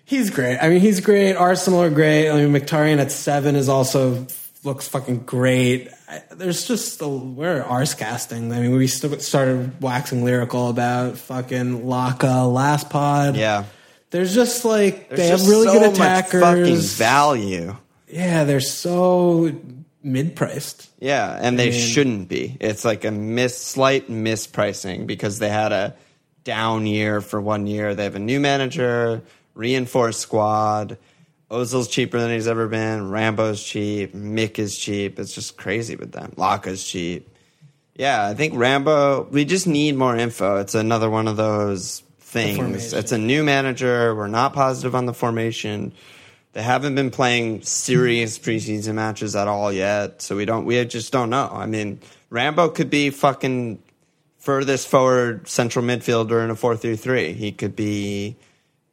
He's great. I mean, he's great. Arsenal are great. I mean, Mkhitaryan at seven is also looks fucking great. I, there's just a, we're arse casting. I mean, we st- started waxing lyrical about fucking Laka last pod. Yeah. There's just like There's they have really so good attackers. fucking value. Yeah, they're so mid priced. Yeah, and they mean- shouldn't be. It's like a slight mispricing because they had a down year for one year. They have a new manager, reinforced squad. Ozil's cheaper than he's ever been. Rambo's cheap. Mick is cheap. It's just crazy with them. Laka's cheap. Yeah, I think Rambo. We just need more info. It's another one of those things. It's a new manager. We're not positive on the formation. They haven't been playing serious mm-hmm. preseason matches at all yet, so we don't. We just don't know. I mean, Rambo could be fucking furthest forward central midfielder in a four-three-three. He could be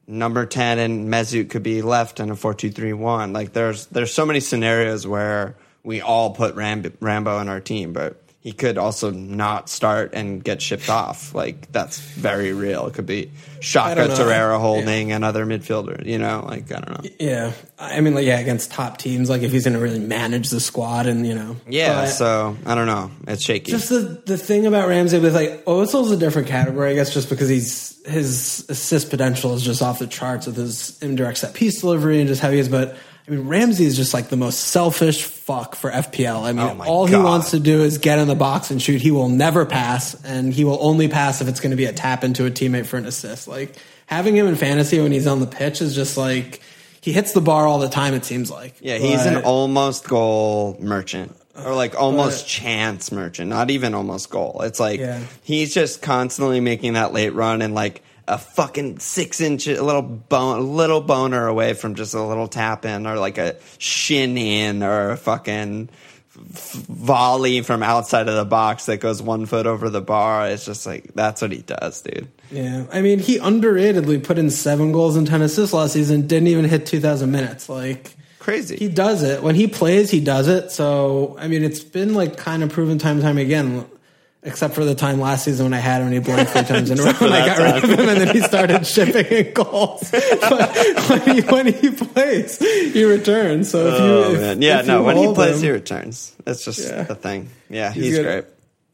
number 10 and Mesut could be left in a 4-2-3-1. Like there's there's so many scenarios where we all put Ram- Rambo in our team, but he could also not start and get shipped off. Like that's very real. It could be Xhaka. Torreira holding another midfielder, you know, like I don't know. Yeah, I mean, like yeah, against top teams, like if he's going to really manage the squad and you know, Yeah, But- so I don't know. It's shaky. Just the the thing about Ramsey with like Ozil's a different category, I guess, just because he's his assist potential is just off the charts with his indirect set piece delivery and just how he is. But I mean, Ramsey is just like the most selfish fuck for FPL. I mean, Oh all he wants to do is get in the box and shoot. He will never pass, and he will only pass if it's going to be a tap into a teammate for an assist. Like having him in fantasy when he's on the pitch is just like he hits the bar all the time. It seems like Yeah, he's an almost goal merchant. Or like almost chance merchant, not even almost goal. It's like Yeah. he's just constantly making that late run and like a fucking six inch, a little bone, little boner away from just a little tap in or like a shin in or a fucking volley from outside of the box that goes one foot over the bar. It's just like that's what he does, dude. Yeah, I mean, he underratedly put in seven goals and ten assists last season. Didn't even hit two thousand minutes. Like Crazy. he does it when he plays. He does it. So I mean, it's been like kind of proven time and time again. Except for the time last season when I had him and he blanked three times in a row and I got rid of him and then he started shipping in goals. but when he, when he plays, he returns. So if you, oh if, man, yeah, if no. you When he plays, him- he returns. That's just Yeah. the thing. Yeah, He's he's, great.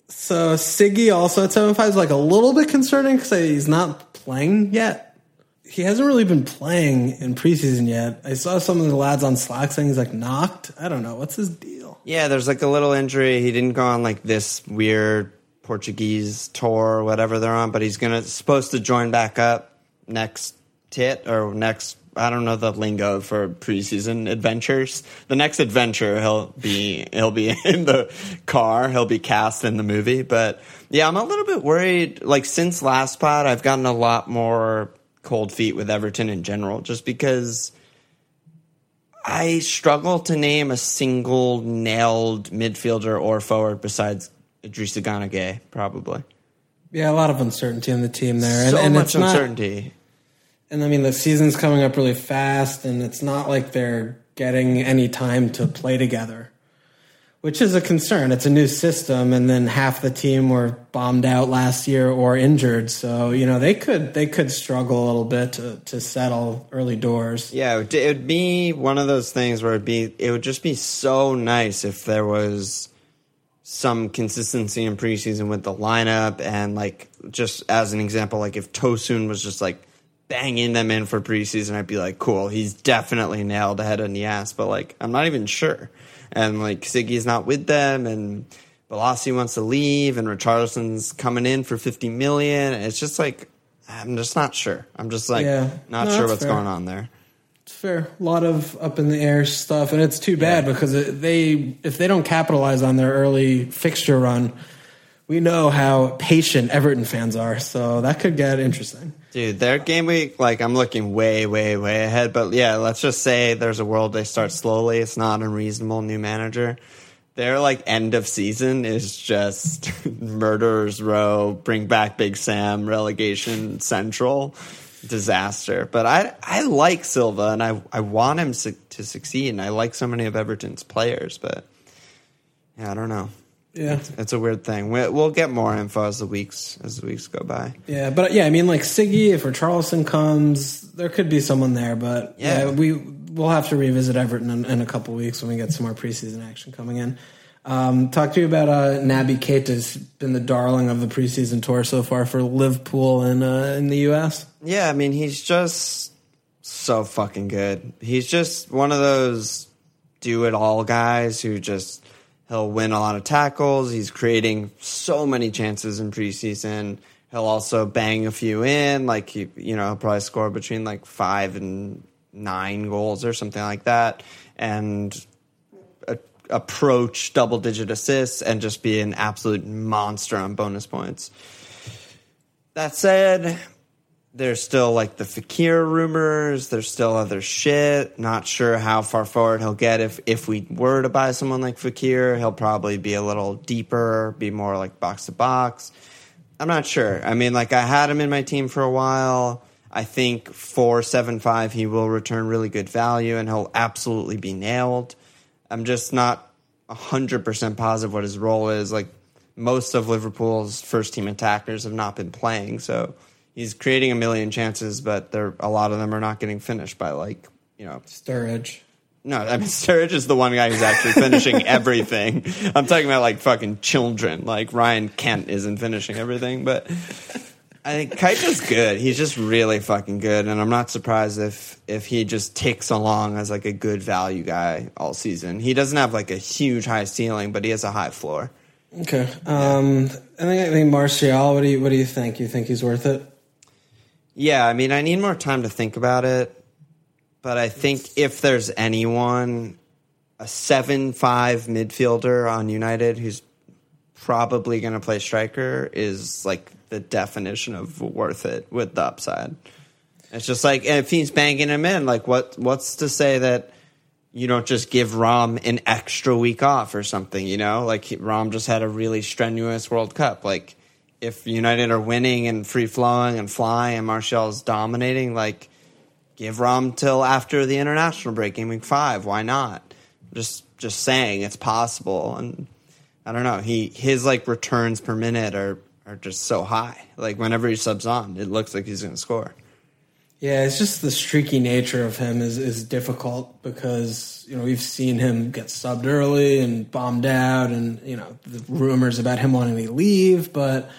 So Siggy also at seven five is like a little bit concerning because he's not playing yet. He hasn't really been playing in preseason yet. I saw some of the lads on Slack saying he's like knocked. I don't know what's his deal. Yeah, there's like a little injury. He didn't go on like this weird Portuguese tour or whatever they're on, but he's gonna supposed to join back up next tit or next. I don't know the lingo for preseason adventures. The next adventure, he'll be he'll be in the car. He'll be cast in the movie. But yeah, I'm a little bit worried. Like since last pod, I've gotten a lot more cold feet with Everton in general, just because. I struggle to name a single nailed midfielder or forward besides Idrissa Gana Gueye, probably. Yeah, a lot of uncertainty in the team there, and, so and much it's not. uncertainty. And I mean, the season's coming up really fast, and it's not like they're getting any time to play together, which is a concern. It's a new system, and then half the team were bombed out last year or injured, so you know they could they could struggle a little bit to, to settle early doors. Yeah, it would be one of those things where it'd be it would just be so nice if there was some consistency in preseason with the lineup and like just as an example, like if Tosun was just like banging them in for preseason, I'd be like, cool, he's definitely nailed ahead of Niasse, but like I'm not even sure. And like Siggy's not with them and Bolasie wants to leave and Richarlison's coming in for 50 million. It's just like I'm just not sure. I'm just like Yeah. not No, sure what's fair. going on there. Fair. A lot of up in the air stuff, and it's too bad because they if they don't capitalize on their early fixture run, we know how patient Everton fans are. So that could get interesting. Dude, their game week, like I'm looking way, way, way ahead. But yeah, let's just say there's a world they start slowly. It's not unreasonable. New manager. Their like end of season is just murderers row, bring back Big Sam, relegation central, disaster. But I I like Silva and I I want him su- to succeed. And I like so many of Everton's players, but yeah, I don't know. Yeah, It's a weird thing. We- We'll get more info as the weeks as the weeks go by. yeah, but yeah, I mean, like Siggy, if or Charleston comes, there could be someone there, but yeah, Yeah. we we'll have to revisit Everton in, in a couple weeks when we get some more preseason action coming in. Um, talk to you about uh, Naby Keita's been the darling of the preseason tour so far for Liverpool and uh, in the U.S. Yeah, I mean, he's just so fucking good. He's just one of those do it all guys who just he'll win a lot of tackles. He's creating so many chances in preseason. He'll also bang a few in, like he, you know, he'll probably score between like five and nine goals or something like that, and approach double digit assists and just be an absolute monster on bonus points. That said, there's still like the Fekir rumors. There's still other shit. Not sure how far forward he'll get. If if we were to buy someone like Fekir, he'll probably be a little deeper, be more like box to box. I'm not sure. I mean, like I had him in my team for a while. I think four seven five he will return really good value and he'll absolutely be nailed. I'm just not hundred percent positive what his role is. Like most of Liverpool's first team attackers have not been playing, so he's creating a million chances, but there a lot of them are not getting finished by like you know Sturridge. no, I mean Sturridge is the one guy who's actually finishing everything. I'm talking about like fucking children. Like Ryan Kent isn't finishing everything, but I think Keita's good. He's just really fucking good, and I'm not surprised if if he just ticks along as like a good value guy all season. He doesn't have like a huge high ceiling, but he has a high floor. Okay. Um, I think I think Martial. What do you What do you think? You think he's worth it? Yeah, I mean, I need more time to think about it, but I think if there's anyone, a seven-five midfielder on United who's probably going to play striker is like the definition of worth it with the upside. It's just like if he's banging him in, like what what's to say that you don't just give Rom an extra week off or something, you know? Like Rom just had a really strenuous World Cup. Like if United are winning and free flowing and flying and Martial's dominating, like give Rom till after the international break in week five. Why not? Just just saying it's possible. And I don't know. He his like returns per minute are are just so high. Like whenever he subs on, it looks like he's gonna score. Yeah, it's just the streaky nature of him is is difficult because you know we've seen him get subbed early and bombed out, and you know the rumors about him wanting to leave. But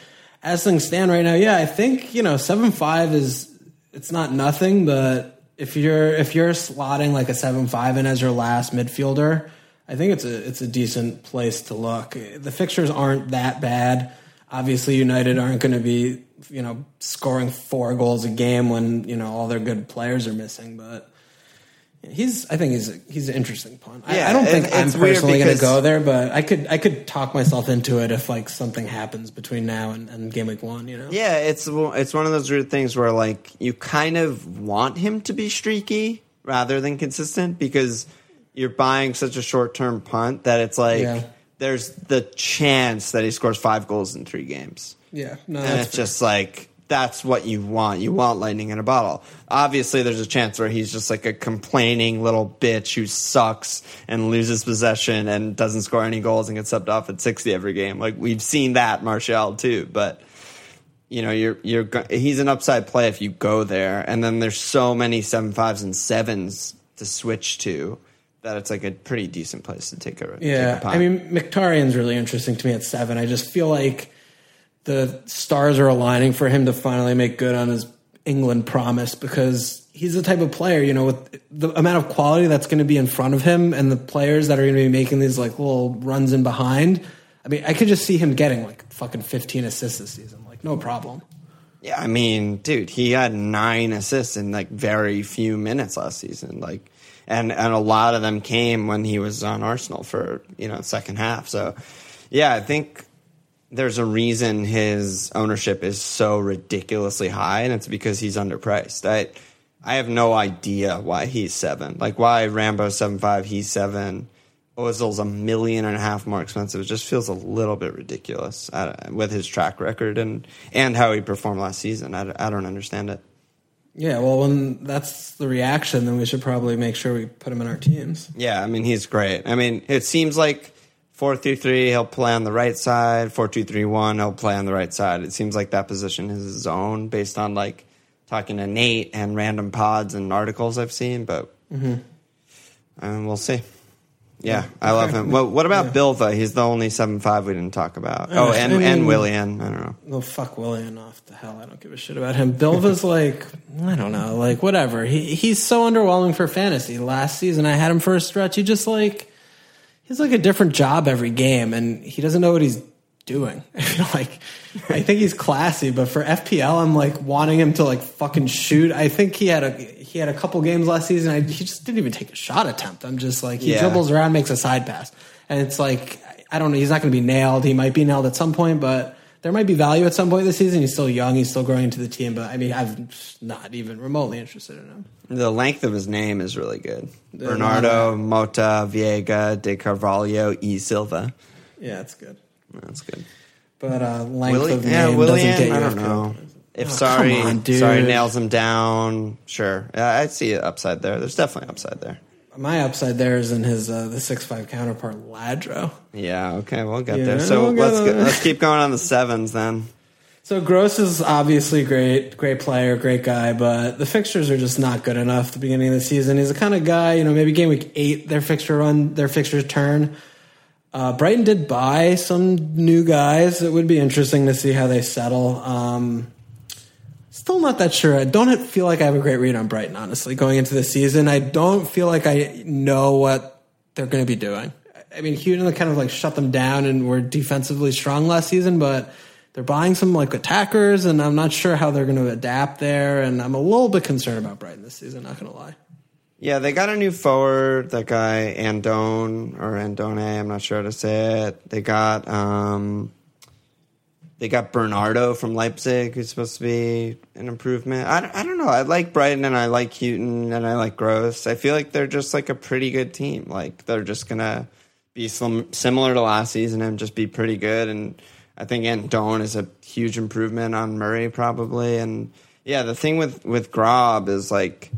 as things stand right now, yeah, I think you know seven five is it's not nothing, but if you're if you're slotting like a seven five in as your last midfielder, I think it's a it's a decent place to look. The fixtures aren't that bad. Obviously, United aren't going to be you know scoring four goals a game when you know all their good players are missing, but. He's. I think he's. A, he's an interesting punt. I, Yeah, I don't think I'm personally going to go there, but I could. I could talk myself into it if like something happens between now and, and game week one. You know. Yeah, it's it's one of those weird things where like you kind of want him to be streaky rather than consistent because you're buying such a short term punt that it's like Yeah. there's the chance that he scores five goals in three games. Yeah. No. and That's it's just like that's what you want. You want lightning in a bottle. Obviously, there's a chance where he's just like a complaining little bitch who sucks and loses possession and doesn't score any goals and gets subbed off at 60 every game. Like we've seen that Martial too, but you know, you're you're he's an upside play if you go there, and then there's so many seven fives and sevens to switch to that it's like a pretty decent place to take a take Yeah, a punt. I mean, Mkhitaryan's really interesting to me at seven. I just feel like the stars are aligning for him to finally make good on his England promise because he's the type of player, you know, with the amount of quality that's going to be in front of him and the players that are going to be making these like little runs in behind. I mean, I could just see him getting like fucking 15 assists this season, like no problem. Yeah, I mean, dude, he had nine assists in like very few minutes last season. Like, and and a lot of them came when he was on Arsenal for you know second half. So, yeah, I think there's a reason his ownership is so ridiculously high, and it's because he's underpriced. I I have no idea why he's seven. Like why Rambo seven five, he's seven. Ozil's a million and a half more expensive. It just feels a little bit ridiculous uh, with his track record and and how he performed last season. I, I don't understand it. Yeah, well, when that's the reaction, then we should probably make sure we put him in our teams. Yeah, I mean he's great. I mean it seems like four three three he'll play on the right side. Four two three one he'll play on the right side. It seems like that position is his own based on like talking to Nate and random pods and articles I've seen. But um, we'll see. Yeah, I love him. Well, what about Bilva? He's the only seven five we didn't talk about. Oh, Uh, and I mean- and Willian. I don't know. Well, fuck Willian off the hell. I don't give a shit about him. Bilva's like, I don't know, like whatever. He he's so underwhelming for fantasy. Last season, I had him for a stretch. He just like he's like a different job every game, and he doesn't know what he's doing. I like I think he's classy, but for FPL, I'm like wanting him to like fucking shoot. I think he had a he had a couple games last season. I, he just didn't even take a shot attempt. I'm just like he Yeah. dribbles around, makes a side pass, and it's like I don't know. He's not going to be nailed. He might be nailed at some point, but there might be value at some point this season. He's still young. He's still growing into the team. But I mean, I'm not even remotely interested in him. The length of his name is really good. Bernardo Mota Veiga de Carvalho e Silva. Yeah, it's good. That's good. But uh, length Willi- of yeah, name Willian. doesn't get you I don't know. If Oh, sorry, on, sorry nails him down. Sure, yeah, I see it upside there. There's definitely upside there. My upside there is in his uh, the six five counterpart Ladro. Yeah. Okay, we'll get Yeah, there. So we'll let's there. go, let's keep going on the sevens then. So Gross is obviously great, great player, great guy, but the fixtures are just not good enough at the beginning of the season. He's the kind of guy, you know, maybe game week eight, their fixture run, their fixture turn. Uh, Brighton did buy some new guys. It would be interesting to see how they settle. Um, still not that sure. I don't feel like I have a great read on Brighton, honestly, going into the season. I don't feel like I know what they're going to be doing. I mean, Hughton kind of like shut them down and were defensively strong last season, but they're buying some like attackers, and I'm not sure how they're going to adapt there. And I'm a little bit concerned about Brighton this season. Not going to lie. Yeah, they got a new forward. That guy Andone or Andone. I'm not sure how to say it. They got um, they got Bernardo from Leipzig, who's supposed to be an improvement. I, don't- I don't know. I like Brighton and I like Hughton and I like Gross. I feel like they're just like a pretty good team. Like they're just gonna be some, similar to last season and just be pretty good. And I think Andone is a huge improvement on Murray probably. And yeah, the thing with with Gross is like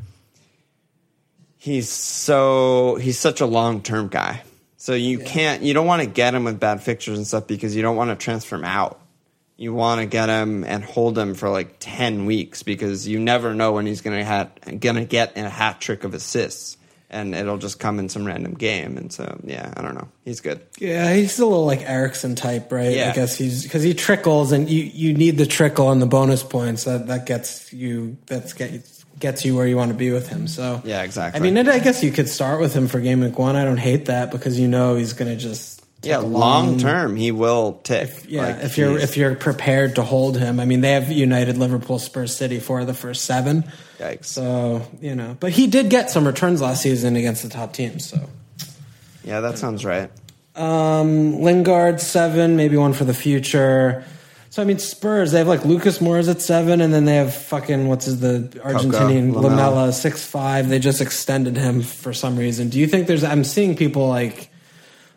he's so he's such a long term guy. So you can't you don't want to get him with bad fixtures and stuff because you don't want to transfer him out. You want to get him and hold him for like ten weeks because you never know when he's gonna gonna get a hat trick of assists and it'll just come in some random game. And so yeah, I don't know. He's good. Yeah, he's a little like Eriksen type, right? Yeah. I guess he's because he trickles, and you you need the trickle and the bonus points that that gets you that's get gets you where you want to be with him. So Yeah, exactly. I mean, I guess you could start with him for game week one. I don't hate that because you know he's going to just take Yeah, a long term he will tick. Yeah, Like, if you're if you're prepared to hold him, I mean, they have United, Liverpool, Spurs, City for the first seven. Yikes. So you know, but he did get some returns last season against the top teams. So yeah, that sounds right. um, Lingard seven, maybe one for the future. So I mean, Spurs they have like Lucas Moura's at seven, and then they have fucking what's his the Argentinian Lamela. Lamella six five. They just extended him for some reason. Do you think there's? I'm seeing people like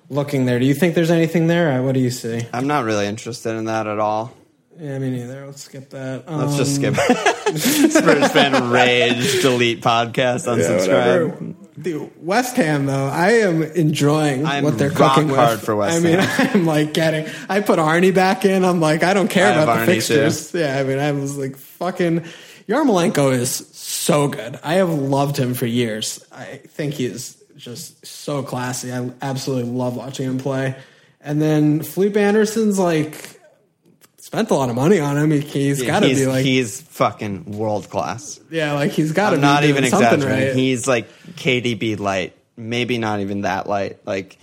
looking there. Do you think there's anything there? What do you see? I'm not really interested in that at all. Yeah, me neither. Let's skip that. Let's just Um, skip Spurs fan rage delete podcast unsubscribe. whatever. Dude, West Ham though, I am enjoying I'm what they're cooking hard with. for West I mean, Ham. I'm like getting. I put Arnie back in. I'm like, I don't care I about the Arnie, fixtures. Yeah, I mean, I was like, fucking. Yarmolenko is so good. I have loved him for years. I think he is just so classy. I absolutely love watching him play. And then Felipe Anderson's like spent a lot of money on him. He, he's got to be like, he's fucking world class. yeah, like he's got to not even exaggerating. right. He's like KDB light, maybe not even that light. Like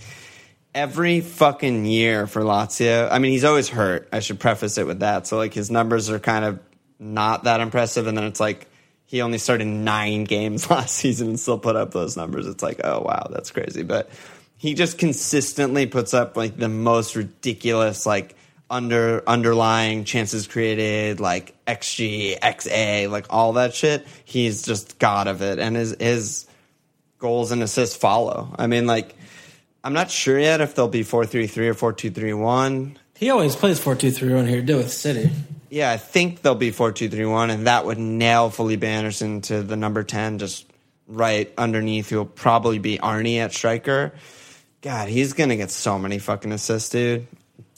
every fucking year for Lazio. I mean, he's always hurt. I should preface it with that. So like his numbers are kind of not that impressive, and then it's like he only started nine games last season and still put up those numbers. It's like, oh wow, that's crazy. But he just consistently puts up like the most ridiculous like under underlying chances created, like XG, XA, like all that shit. He's just god of it, and his his goals and assists follow. I mean, like I'm not sure yet if they'll be four three three or four two three one. he always plays four two three one here. Do with City. Yeah, I think they'll be four two three one, and that would nail Felipe Anderson to the number ten, just right underneath. Who'll probably be Arnie at striker. God, he's gonna get so many fucking assists, dude.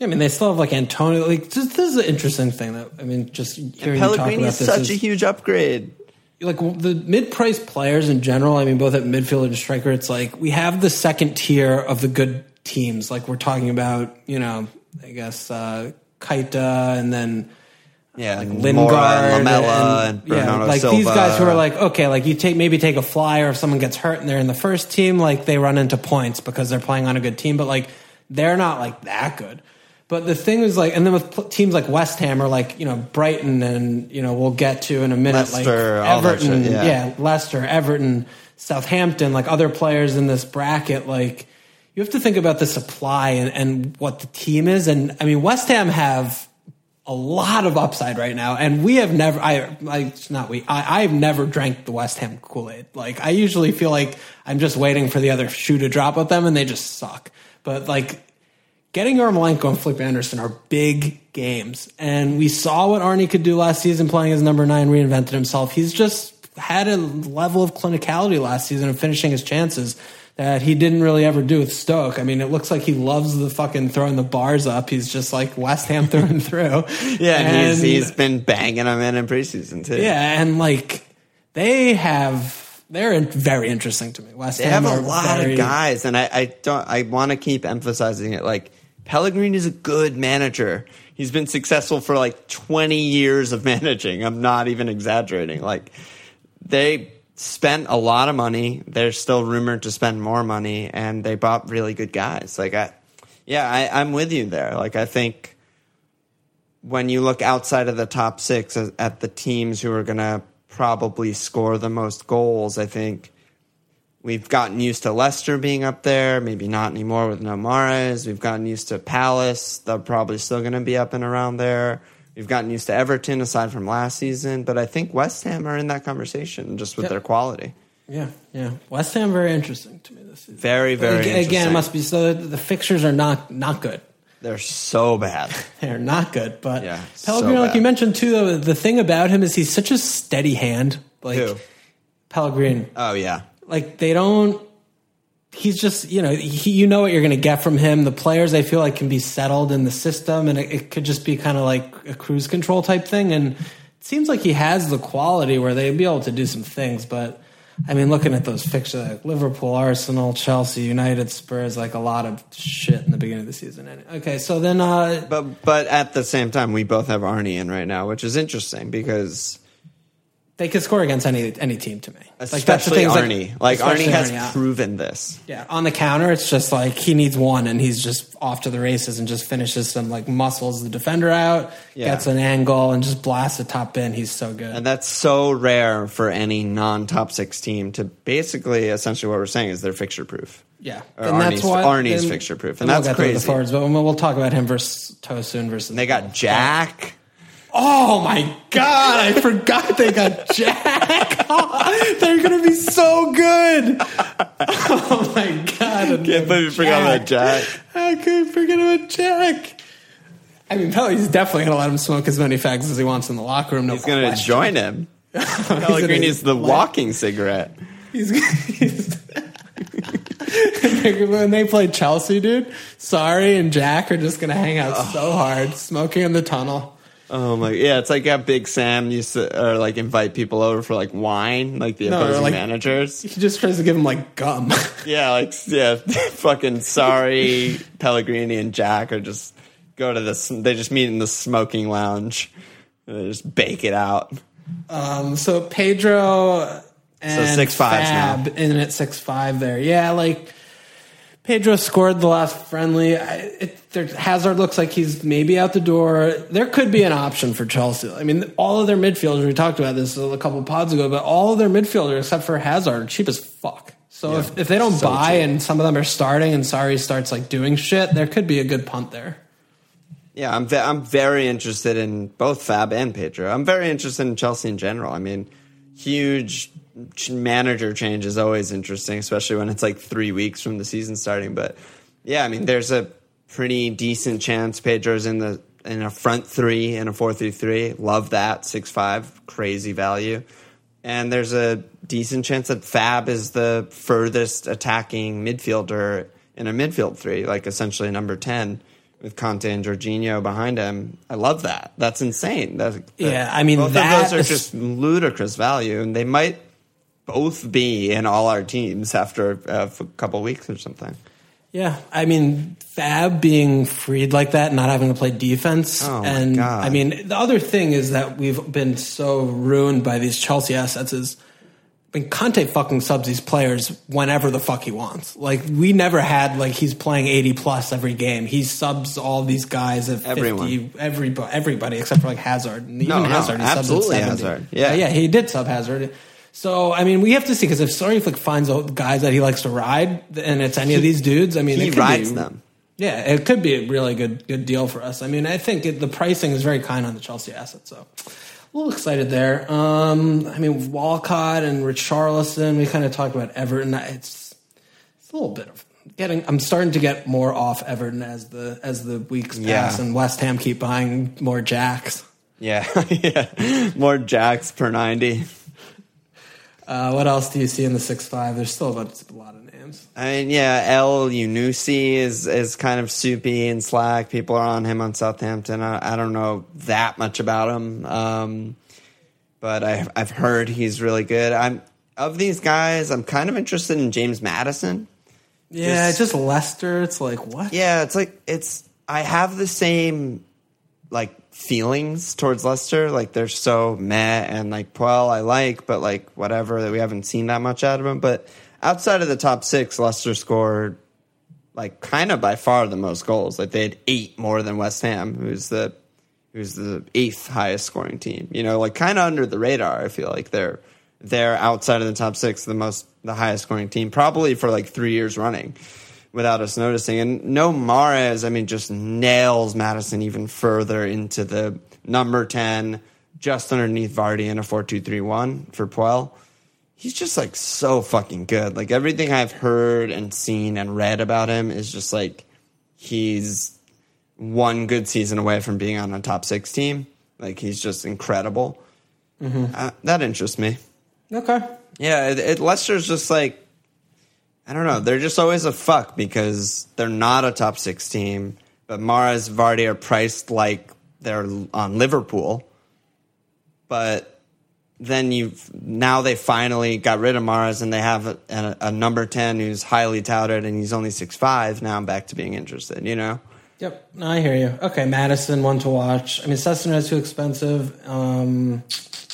I mean, they still have like Antonio. Like this, this is an interesting thing. That I mean, just hearing you talk Pellegrini is such is, a huge upgrade. like the mid-price players in general. I mean, both at midfield and striker. It's like we have the second tier of the good teams. Like we're talking about, you know, I guess uh, Keita and then Yeah, like Lingard, and Lamela and, yeah, Bernardo like Silva. these guys who are like, okay, like you take maybe take a flyer if someone gets hurt and they're in the first team, like they run into points because they're playing on a good team, but like they're not like that good. But the thing is like, and then with teams like West Ham or like you know Brighton and you know we'll get to in a minute Leicester, like Everton, shit, yeah. Leicester, Everton, Southampton, like other players in this bracket, like you have to think about the supply and, and what the team is. And I mean, West Ham have a lot of upside right now, and we have never. I, I it's not we. I, I've never drank the West Ham Kool Aid. Like I usually feel like I'm just waiting for the other shoe to drop with them, and they just suck. But like getting Yarmolenko and Felipe Anderson are big games, and we saw what Arnie could do last season playing as number nine, reinvented himself. He's just had a level of clinicality last season of finishing his chances that he didn't really ever do with Stoke. I mean, it looks like he loves the fucking throwing the bars up. He's just like West Ham through and through. yeah, and he's, he's been banging them in in preseason too. yeah, and like they have, they're very interesting to me. West they Ham have a lot very- of guys, and I, I don't. I want to keep emphasizing it. Like Pellegrini is a good manager. He's been successful for like twenty years of managing. I'm not even exaggerating. Like they spent a lot of money. They're still rumored to spend more money, and they bought really good guys. Like I, yeah, I, I'm with you there. Like I think when you look outside of the top six at, at the teams who are going to probably score the most goals, I think we've gotten used to Leicester being up there. Maybe not anymore with no Mahrez. We've gotten used to Palace. They're probably still going to be up and around there. We've gotten used to Everton aside from last season, but I think West Ham are in that conversation just with Yep. their quality. Yeah, yeah. West Ham very interesting to me this season. Very, very again, interesting. again, it must be so. The fixtures are not not good. They're so bad. They're not good. But Yeah, so like you mentioned too, though, the thing about him is he's such a steady hand. Like Who? Pellegrini, Oh yeah. Like they don't. He's just you know he, you know what you're going to get from him. The players I feel like can be settled in the system, and it, it could just be kind of like a cruise control type thing. And it seems like he has the quality where they'd be able to do some things, but. I mean, looking at those fixtures, like Liverpool, Arsenal, Chelsea, United, Spurs, like a lot of shit in the beginning of the season. Okay, so then, uh, But but at the same time, we both have Arnie in right now, which is interesting because they could score against any any team to me. especially that's the thing, Arnie. Like, especially Arnie has Arnie, proven this. Yeah, on the counter, it's just like he needs one, and he's just off to the races and just finishes some like muscles the defender out, Yeah. gets an angle, and just blasts a top in. He's so good. And that's so rare for any non-top six team to basically, essentially, what we're saying is they're fixture proof. yeah, Or and that's Arnie's- why Arnie's then- fixture proof, and we'll that's the crazy. forwards, but we'll, we'll talk about him versus Tosun versus. And They got Jack. Oh my god! I forgot they got Jack. They're gonna be so good. Oh my god! I Can't believe you forgot about Jack. I could forget about Jack. I mean, Pelly's definitely gonna let him smoke as many fags as he wants in the locker room. No He's to question. join him. Pellegrini's the walking cigarette. He's, he's when they play Chelsea, dude. Sarri and Jack are just gonna hang out so hard, smoking in the tunnel. Oh my, yeah, it's like how Big Sam used to, or like invite people over for like wine, like the No, opposing like- managers. He just tries to give him like gum. Yeah, like yeah, fucking sorry, Pellegrini and Jack are just go to this. They just meet in the smoking lounge. And they just bake it out. Um, so Pedro and six fives Fab now. in at six five there. Yeah, like Pedro scored the last friendly. I, it, there, Hazard looks like he's maybe out the door. There could be an option for Chelsea. I mean, all of their midfielders. We talked about this a couple pods ago, but all of their midfielders except for Hazard are cheap as fuck. So if, if they don't so buy cheap. and some of them are starting and Sarri starts like doing shit, there could be a good punt there. Yeah, I'm ve- I'm very interested in both Fab and Pedro. I'm very interested in Chelsea in general. I mean, huge manager change is always interesting, especially when it's like three weeks from the season starting. But yeah, I mean, there's a pretty decent chance Pedro's in the in a front three in a four three three. Love that six five, crazy value. And there's a decent chance that Fab is the furthest attacking midfielder in a midfield three, like essentially number ten with Kante and Jorginho behind him. I love that. That's insane. That, that- Yeah, I mean, both that of those are just ludicrous value, and they might both be in all our teams after uh, a couple weeks or something. Yeah, I mean, Fab being freed like that, not having to play defense, Oh, my and God. I mean, the other thing is that we've been so ruined by these Chelsea assets. Is I mean, Conte fucking subs these players whenever the fuck he wants. Like we never had like he's playing eighty plus every game. He subs all these guys at Everyone. fifty, everybody, everybody except for like Hazard. And even No, no, Hazard, he subs at absolutely 70. Hazard. Yeah. yeah, he did sub Hazard. So I mean, we have to see because if Sarri Flick finds out guys that he likes to ride, and it's any of these dudes, I mean, He rides be, them. Yeah, it could be a really good good deal for us. I mean, I think it, the pricing is very kind on the Chelsea asset, so a little excited there. Um, I mean, Walcott and Richarlison. We kind of talked about Everton. It's it's a little bit of getting. I'm starting to get more off Everton as the as the weeks Yeah. pass, and West Ham keep buying more jacks. Yeah, yeah. More jacks per ninety. Uh, what else do you see in the six five? There's still a, bunch- a lot of names. I mean, yeah, Elyounoussi is is kind of soupy and slack. People are on him on Southampton. I, I don't know that much about him, um, but I, I've heard he's really good. I'm of these guys. I'm kind of interested in James Maddison. Yeah, Just- it's just Leicester. It's like what? Yeah, it's like it's. I have the same like feelings towards Leicester. Like they're so meh, and like Puel I like, but like whatever that we haven't seen that much out of him. But outside of the top six, Leicester scored like kind of by far the most goals. Like they had eight more than West Ham, who's the who's the eighth highest scoring team. You know, like kind of under the radar. I feel like they're they're outside of the top six, the most the highest scoring team, probably for like three years running, without us noticing. And no Mahrez, I mean, just nails Maddison even further into the number ten, just underneath Vardy in a four two three one for Puel he's just like so fucking good. Like everything I've heard and seen and read about him is just like he's one good season away from being on a top six team. Like he's just incredible. Uh, that interests me. Okay. Yeah, it, it, Leicester's just like I don't know. They're just always a fuck because they're not a top six team. But Mahrez, Vardy are priced like they're on Liverpool. But then you now they finally got rid of Mahrez and they have a, a, a number ten who's highly touted and he's only six five. Now I'm back to being interested. You know. Yep, no, I hear you. Okay, Maddison, one to watch. I mean, Sessegnon is too expensive. Um,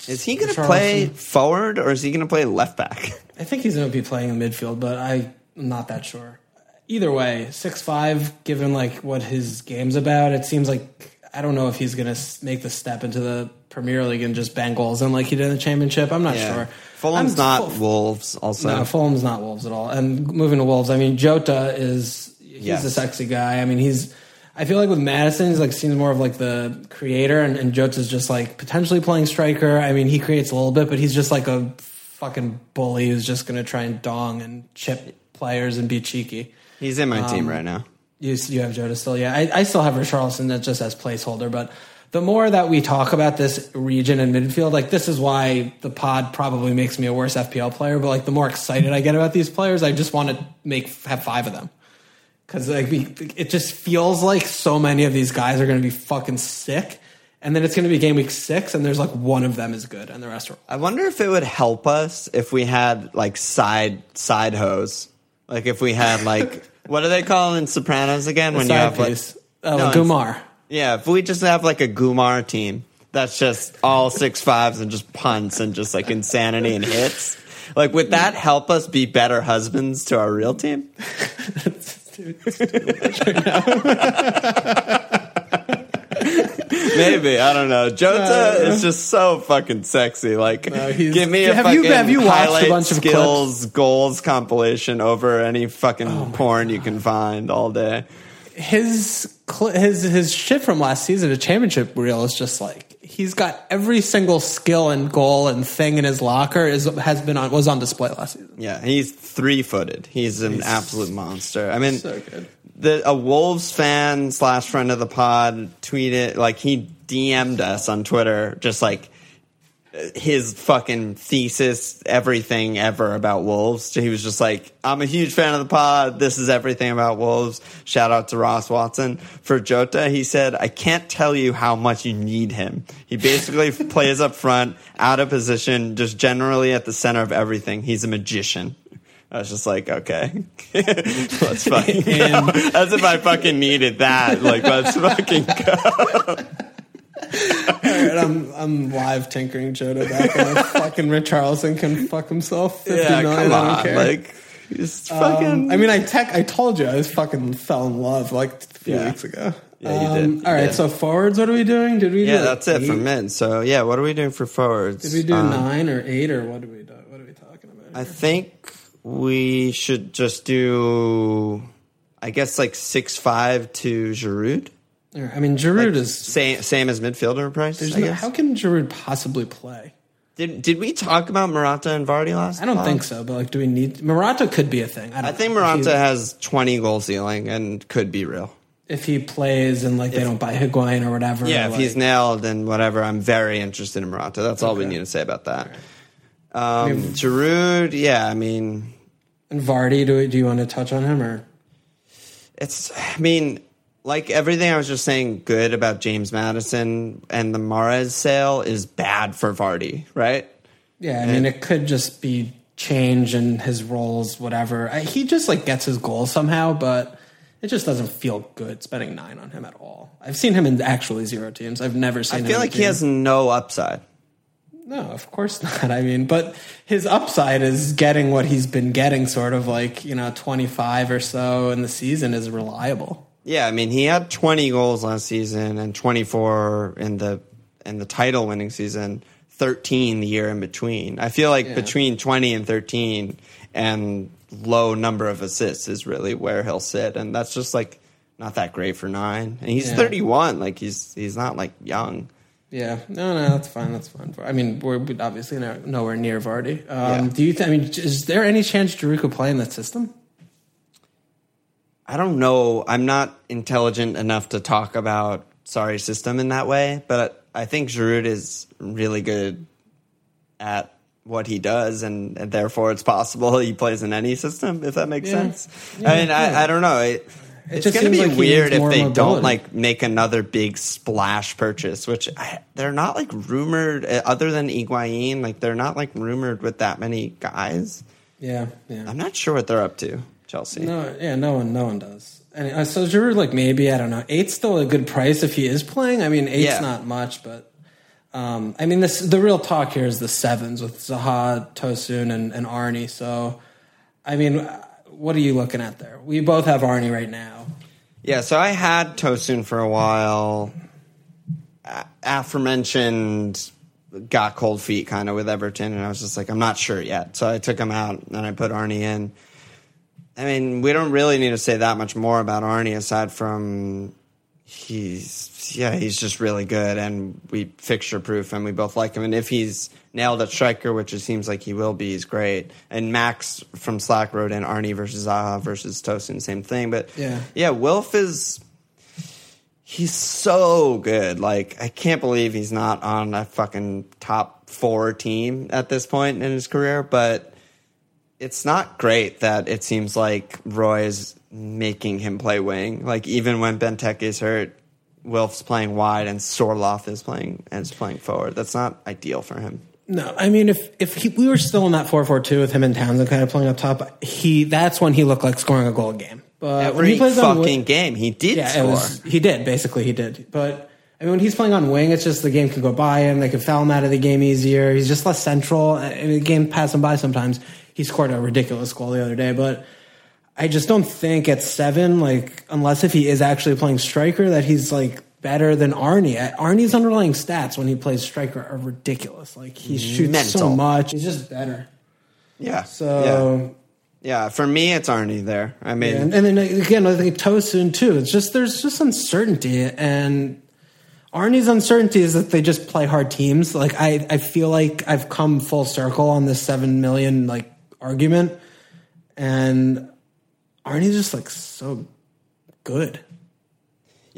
Is he going to play forward or is he going to play left back? I think he's going to be playing in midfield, but I'm not that sure. Either way, six five. Given like what his game's about, it seems like I don't know if he's going to make the step into the Premier League and just bang goals in like he did in the Championship. I'm not sure. Fulham's I'm not full- Wolves. Also, No, Fulham's not Wolves at all. And moving to Wolves, I mean, Jota is he's Yes. a sexy guy. I mean, he's. I feel like with Maddison, he's like seems more of like the creator, and, and Jota's just like potentially playing striker. I mean, he creates a little bit, but he's just like a fucking bully who's just going to try and dong and chip players and be cheeky. he's in my team Um, right now. You you have Jota still, yeah. I, I still have Richarlison that just as placeholder, but the more that we talk about this region and midfield, like this is why the pod probably makes me a worse FPL player. But like the more excited I get about these players, I just want to make have five of them because like we, it just feels like so many of these guys are going to be fucking sick, and then it's going to be game week six, and there's like one of them is good, and the rest are. I wonder if it would help us if we had like side side hose, like if we had like what do they call in Sopranos again when you have like piece. Oh, uh, No, Gumar. yeah, if we just have like a Gumar team that's just all six fives and just punts and just like insanity and hits. Like, would that help us be better husbands to our real team? Maybe I don't know. Jota is just so fucking sexy. Like, he's- give me a Have fucking you- have you watched a highlight bunch of skills goals compilation over any fucking Oh porn you can find all day. his cl- his his shit from last season, the championship reel, is just like he's got every single skill and goal and thing in his locker is has been on was on display last season. Yeah, he's three footed. He's an absolute monster. I mean, So good. The a Wolves fan slash friend of the pod tweeted like he DM'd us on Twitter, just like his fucking thesis, everything ever about Wolves. He was just like, I'm a huge fan of the pod. This is everything about Wolves. Shout out to Ross Watson. For Jota, he said, I can't tell you how much you need him. He basically plays up front, out of position, just generally at the center of everything. He's a magician. I was just like, okay, let's fucking go. As if I fucking needed that. Like, let's fucking go. Alright, I'm I'm live tinkering Jota back and like fucking Richarlison can fuck himself. 50 Yeah, million, come I don't on. care. Like, he's fucking. Um, I mean, I tech. I told you I was fucking fell in love like a few Yeah. weeks ago. Yeah, you Um, did. You All right, did. so forwards. What are we doing? Did we? yeah, do that's it for eight? mid. So, yeah, what are we doing for forwards? Did we do Um, nine or eight or what do we do? What are we talking about? I think we should just do, I guess, like six five to Giroud. I mean, Giroud is. Same, same as midfielder price. No, how can Giroud possibly play? did did we talk about Morata and Vardy last? I don't pod? think so, but like, do we need Morata? Could be a thing. I, don't I think know. If Morata he- has twenty goal ceiling and could be real. if he plays and like they don't buy Higuain or whatever. Yeah, like, if he's nailed and whatever, I'm very interested in Morata. That's all we need to say about that. Um, Giroud, yeah, I mean, and Vardy, do do you want to touch on him or? it's. I mean, like everything I was just saying, good about James Maddison and the Mahrez sale is bad for Vardy, right? Yeah, I mean, it could just be change in his roles, whatever. I, he just like gets his goals somehow, but it just doesn't feel good spending nine on him at all. I've seen him in actually zero teams. I've never seen. him I feel like he has no upside. No, of course not. I mean, but his upside is getting what he's been getting, sort of like, you know, 25 or so in the season is reliable. Yeah, I mean, he had 20 goals last season and 24 in the in the title winning season, 13 the year in between. I feel like Yeah. between 20 and 13 and low number of assists is really where he'll sit and that's just like not that great for 9. And he's Yeah. 31, like he's he's not like young. Yeah, no, no, that's fine. That's fine. I mean, we're obviously nowhere near Vardy. Um, Yeah. Do you? Th- I mean, is there any chance Giroud could play in that system? I don't know. I'm not intelligent enough to talk about Sarri system in that way, but I think Giroud is really good at what he does, and, and therefore it's possible he plays in any system. If that makes Yeah. sense. Yeah, I mean. I, I don't know. It, it's just going to be like weird if they mobility. don't like make another big splash purchase, which I, they're not like rumored. uh, Other than Higuain, like they're not like rumored with that many guys. Yeah, yeah. I'm not sure what they're up to. Chelsea. No, yeah, no one, no one does. And uh, so Giroud, like maybe I don't know. Eight's still a good price if he is playing. I mean, eight's Yeah. not much, but um, I mean, this the real talk here is the sevens with Zaha, Tosun, and, and Arnie. So, I mean, what are you looking at there? We both have Arnie right now. Yeah, so I had Tosun for a while. A- aforementioned got cold feet kind of with Everton, and I was just like, I'm not sure yet. So I took him out and I put Arnie in. I mean, we don't really need to say that much more about Arnie aside from he's yeah, he's just really good and we fixture proof and we both like him. And if he's nailed at striker, which it seems like he will be, he's great. And Max from Slack wrote in Arnie versus Zaha versus Tosun, same thing. But Yeah. yeah, Wilf is he's so good. Like I can't believe he's not on a fucking top four team at this point in his career. But it's not great that it seems like Roy is making him play wing. Like even when Benteke is hurt, Wilf's playing wide and Sorloth is playing and is playing forward. That's not ideal for him. No, I mean if if he, we were still in that four four two with him and Townsend kind of playing up top, he that's when he looked like scoring a goal a game. But when Every he plays on fucking wing- game he did yeah, score. was he did basically he did. But I mean when he's playing on wing, it's just the game could go by him. They could foul him out of the game easier. He's just less central. Uh, I mean, the game pass him by sometimes. He scored a ridiculous goal the other day, but I just don't think at seven, like unless if he is actually playing striker, that he's like better than Arnie. Arnie's underlying stats when he plays striker are ridiculous. Like he shoots so much. He's just better. yeah. So yeah. yeah, for me it's Arnie there. I mean, and, and then again, I think Tosun too. It's just there's just uncertainty, and Arnie's uncertainty is that they just play hard teams. Like I, I feel like I've come full circle on this seven million like argument, and Arnie's just like so good.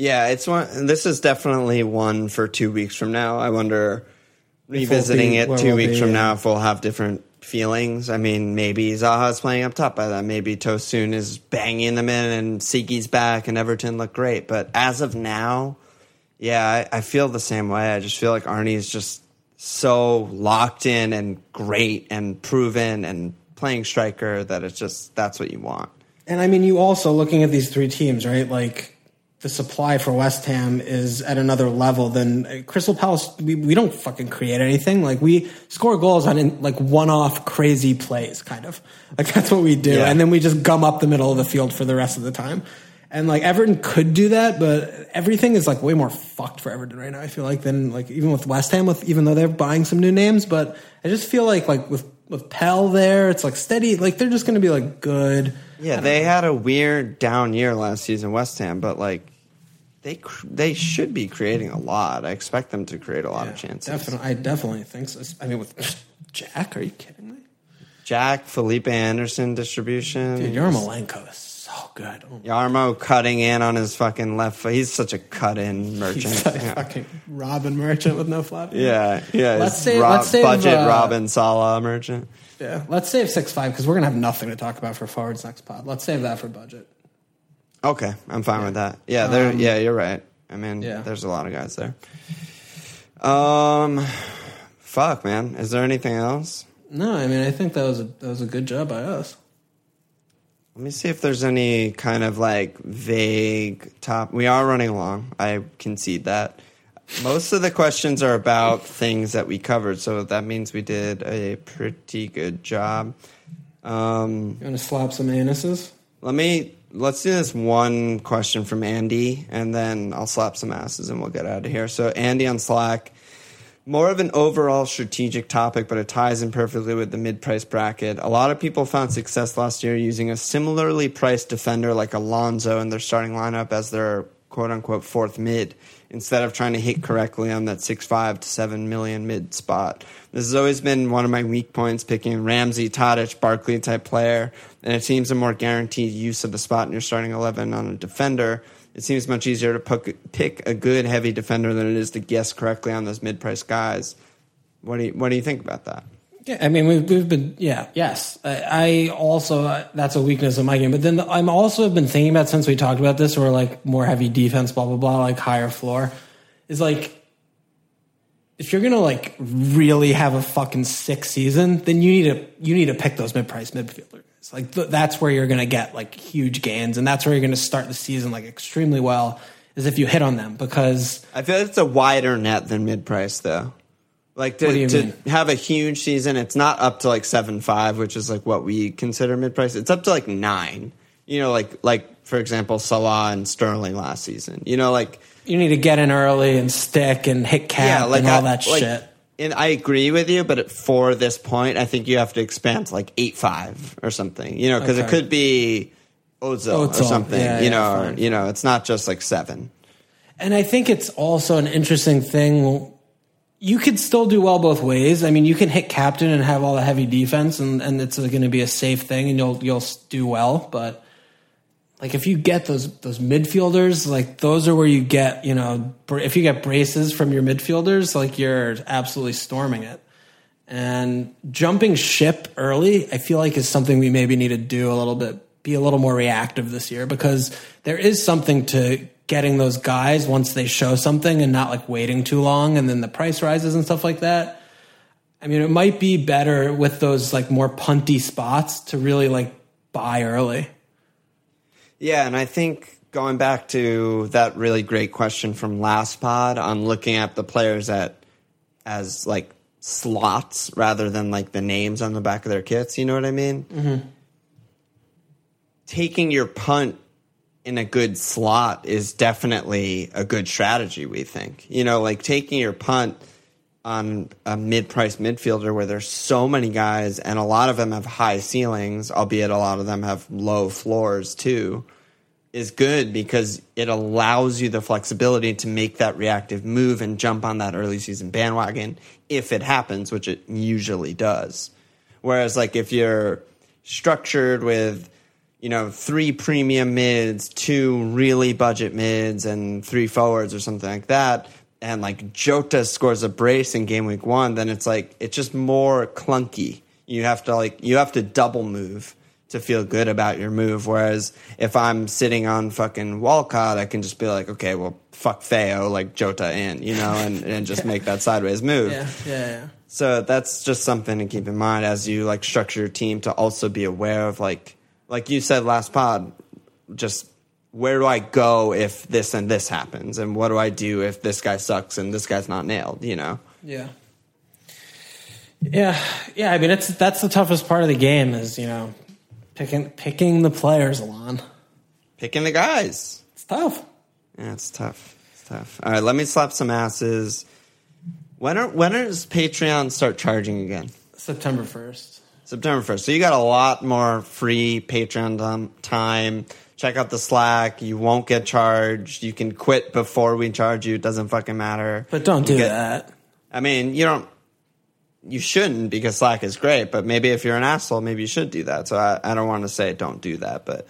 Yeah, it's one. This is definitely one for two weeks from now. I wonder, revisiting be- it 2 we'll weeks be, from yeah. now, if we'll have different feelings. I mean, maybe Zaha's playing up top by then. Maybe Tosun is banging them in, and Sigi's back, and Everton look great. But as of now, yeah, I, I feel the same way. I just feel like Arnie is just so locked in and great and proven and playing striker that it's just that's what you want. And I mean, you also looking at these three teams, right? Like the supply for West Ham is at another level than Crystal Palace. We, we don't fucking create anything. Like we score goals on in, like one-off crazy plays, kind of. Like that's what we do, Yeah. and then we just gum up the middle of the field for the rest of the time. And like Everton could do that, but everything is like way more fucked for Everton right now. I feel like than like even with West Ham, with even though they're buying some new names, but I just feel like like with with Pell there, it's like steady. Like they're just going to be like good. Yeah, they had a weird down year last season, West Ham, but like they cr- they should be creating a lot. I expect them to create a lot of chances. Definitely, I definitely think so. I mean, with Jack, are you kidding me? Jack, Felipe Anderson distribution. Dude, Yarmolenko is so good. Oh, Yarmo cutting in on his fucking left foot. He's such a cut in merchant. he's like yeah. fucking Robin Merchant with no flap. yeah, yeah. Let's his save- Rob- let's save, budget uh, Robin Salah merchant. yeah. Let's save six five because we're gonna have nothing to talk about for forwards next pod. Let's save that for budget. Okay, I'm fine with that. Yeah, there. yeah, you're right. I mean, Um, yeah. there's a lot of guys there. Um, fuck, man. Is there anything else? No, I mean, I think that was a that was a good job by us. Let me see if there's any kind of like vague top. We are running along. I concede that. Most of the questions are about things that we covered, so that means we did a pretty good job. Um, You want to slap some anuses? let me let's do this one question from Andy, and then I'll slap some asses and we'll get out of here. So Andy on Slack, more of an overall strategic topic, but it ties in perfectly with the mid-price bracket. A lot of people found success last year using a similarly priced defender like Alonso in their starting lineup as their quote-unquote fourth mid, instead of trying to hit correctly on that six-five to seven million mid spot. This has always been one of my weak points, picking Ramsey, Tadic, Barkley type player, and it seems a more guaranteed use of the spot in your starting eleven on a defender. It seems much easier to pick, a good heavy defender than it is to guess correctly on those mid-price guys. What do you What do you think about that? Yeah, I mean, we've, we've been, yeah, yes. I, I also, uh, that's a weakness of my game. But then I'm also been thinking about since we talked about this, or like more heavy defense, blah, blah, blah, like higher floor, is like, if you're to like really have a fucking sick season, then you need to, you need to pick those mid price midfielders. Like th- that's where you're going to get like huge gains. And that's where you're going to start the season like extremely well is if you hit on them because I feel like it's a wider net than mid-price, though. Like to, What do you to mean? have a huge season, it's not up to like seven five, which is like what we consider mid-price. It's up to like nine. You know, like like for example, Salah and Sterling last season. You know, like you need to get in early and stick and hit cap yeah, and all I- that like- shit. And I agree with you, but for this point, I think you have to expand to like eight five or something. You know, because it could be Ozil, or something. yeah, you yeah, know, or, you know, it's not just like seven. And I think it's also an interesting thing. You could still do well both ways. I mean, you can hit captain and have all the heavy defense, and, and it's going to be a safe thing, and you'll you'll do well. But like if you get those those midfielders, like those are where you get you know if you get braces from your midfielders, like you're absolutely storming it. And jumping ship early, I feel like is something we maybe need to do a little bit, be a little more reactive this year because there is something to getting those guys once they show something and not like waiting too long and then the price rises and stuff like that. I mean, it might be better with those like more punty spots to really like buy early. Yeah, and I think going back to that really great question from last pod on looking at the players at as like slots rather than like the names on the back of their kits. You know what I mean? Mm-hmm. Taking your punt in a good slot is definitely a good strategy. We think, you know, like taking your punt on a mid-priced midfielder where there's so many guys and a lot of them have high ceilings, albeit a lot of them have low floors too is good because it allows you the flexibility to make that reactive move and jump on that early season bandwagon if it happens, which it usually does. Whereas, like, if you're structured with, you know, three premium mids, two really budget mids, and three forwards or something like that, and like Jota scores a brace in game week one, then it's like, it's just more clunky. You have to, like, you have to double move to feel good about your move. Whereas if I'm sitting on fucking Walcott, I can just be like, okay, well, fuck Theo, like Jota in, you know, and, and just make that sideways move. Yeah, yeah, yeah. So that's just something to keep in mind as you like structure your team to also be aware of like, like you said last pod, just where do I go if this and this happens, and what do I do if this guy sucks and this guy's not nailed, you know? Yeah. Yeah, yeah. I mean, it's that's the toughest part of the game is you know Picking picking the players, Alon. Picking the guys. It's tough. Yeah, it's tough. It's tough. All right, let me slap some asses. When are when does Patreon start charging again? September first. September first. So you got a lot more free Patreon time. Check out the Slack. You won't get charged. You can quit before we charge you. It doesn't fucking matter. But don't do get, that. I mean, you don't you shouldn't because Slack is great, but maybe if you're an asshole, maybe you should do that. So I, I don't want to say don't do that, but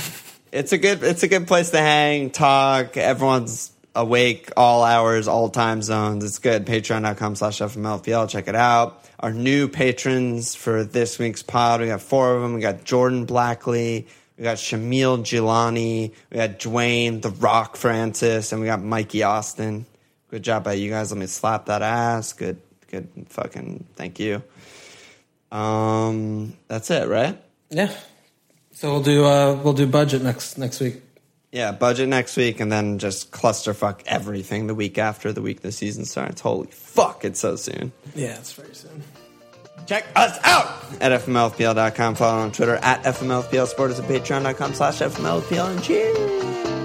it's a good it's a good place to hang, talk. Everyone's awake all hours, all time zones. It's good. Patreon.com slash FMLFPL. Check it out. Our new patrons for this week's pod, we got four of them. We got Jordan Blackley, we got Shamil Gilani, we got Dwayne, The Rock Francis, and we got Mikey Austin. Good job by you guys. Let me slap that ass. Good good fucking thank you. Um, that's it, right? Yeah. So we'll do uh, we'll do budget next next week. Yeah, budget next week, and then just clusterfuck everything the week after the week the season starts. Holy fuck, it's so soon. Yeah, it's very soon. Check us out at fmlfpl.com. Follow on Twitter at fmlfpl. Support us at patreon.com slash fmlfpl. And cheers.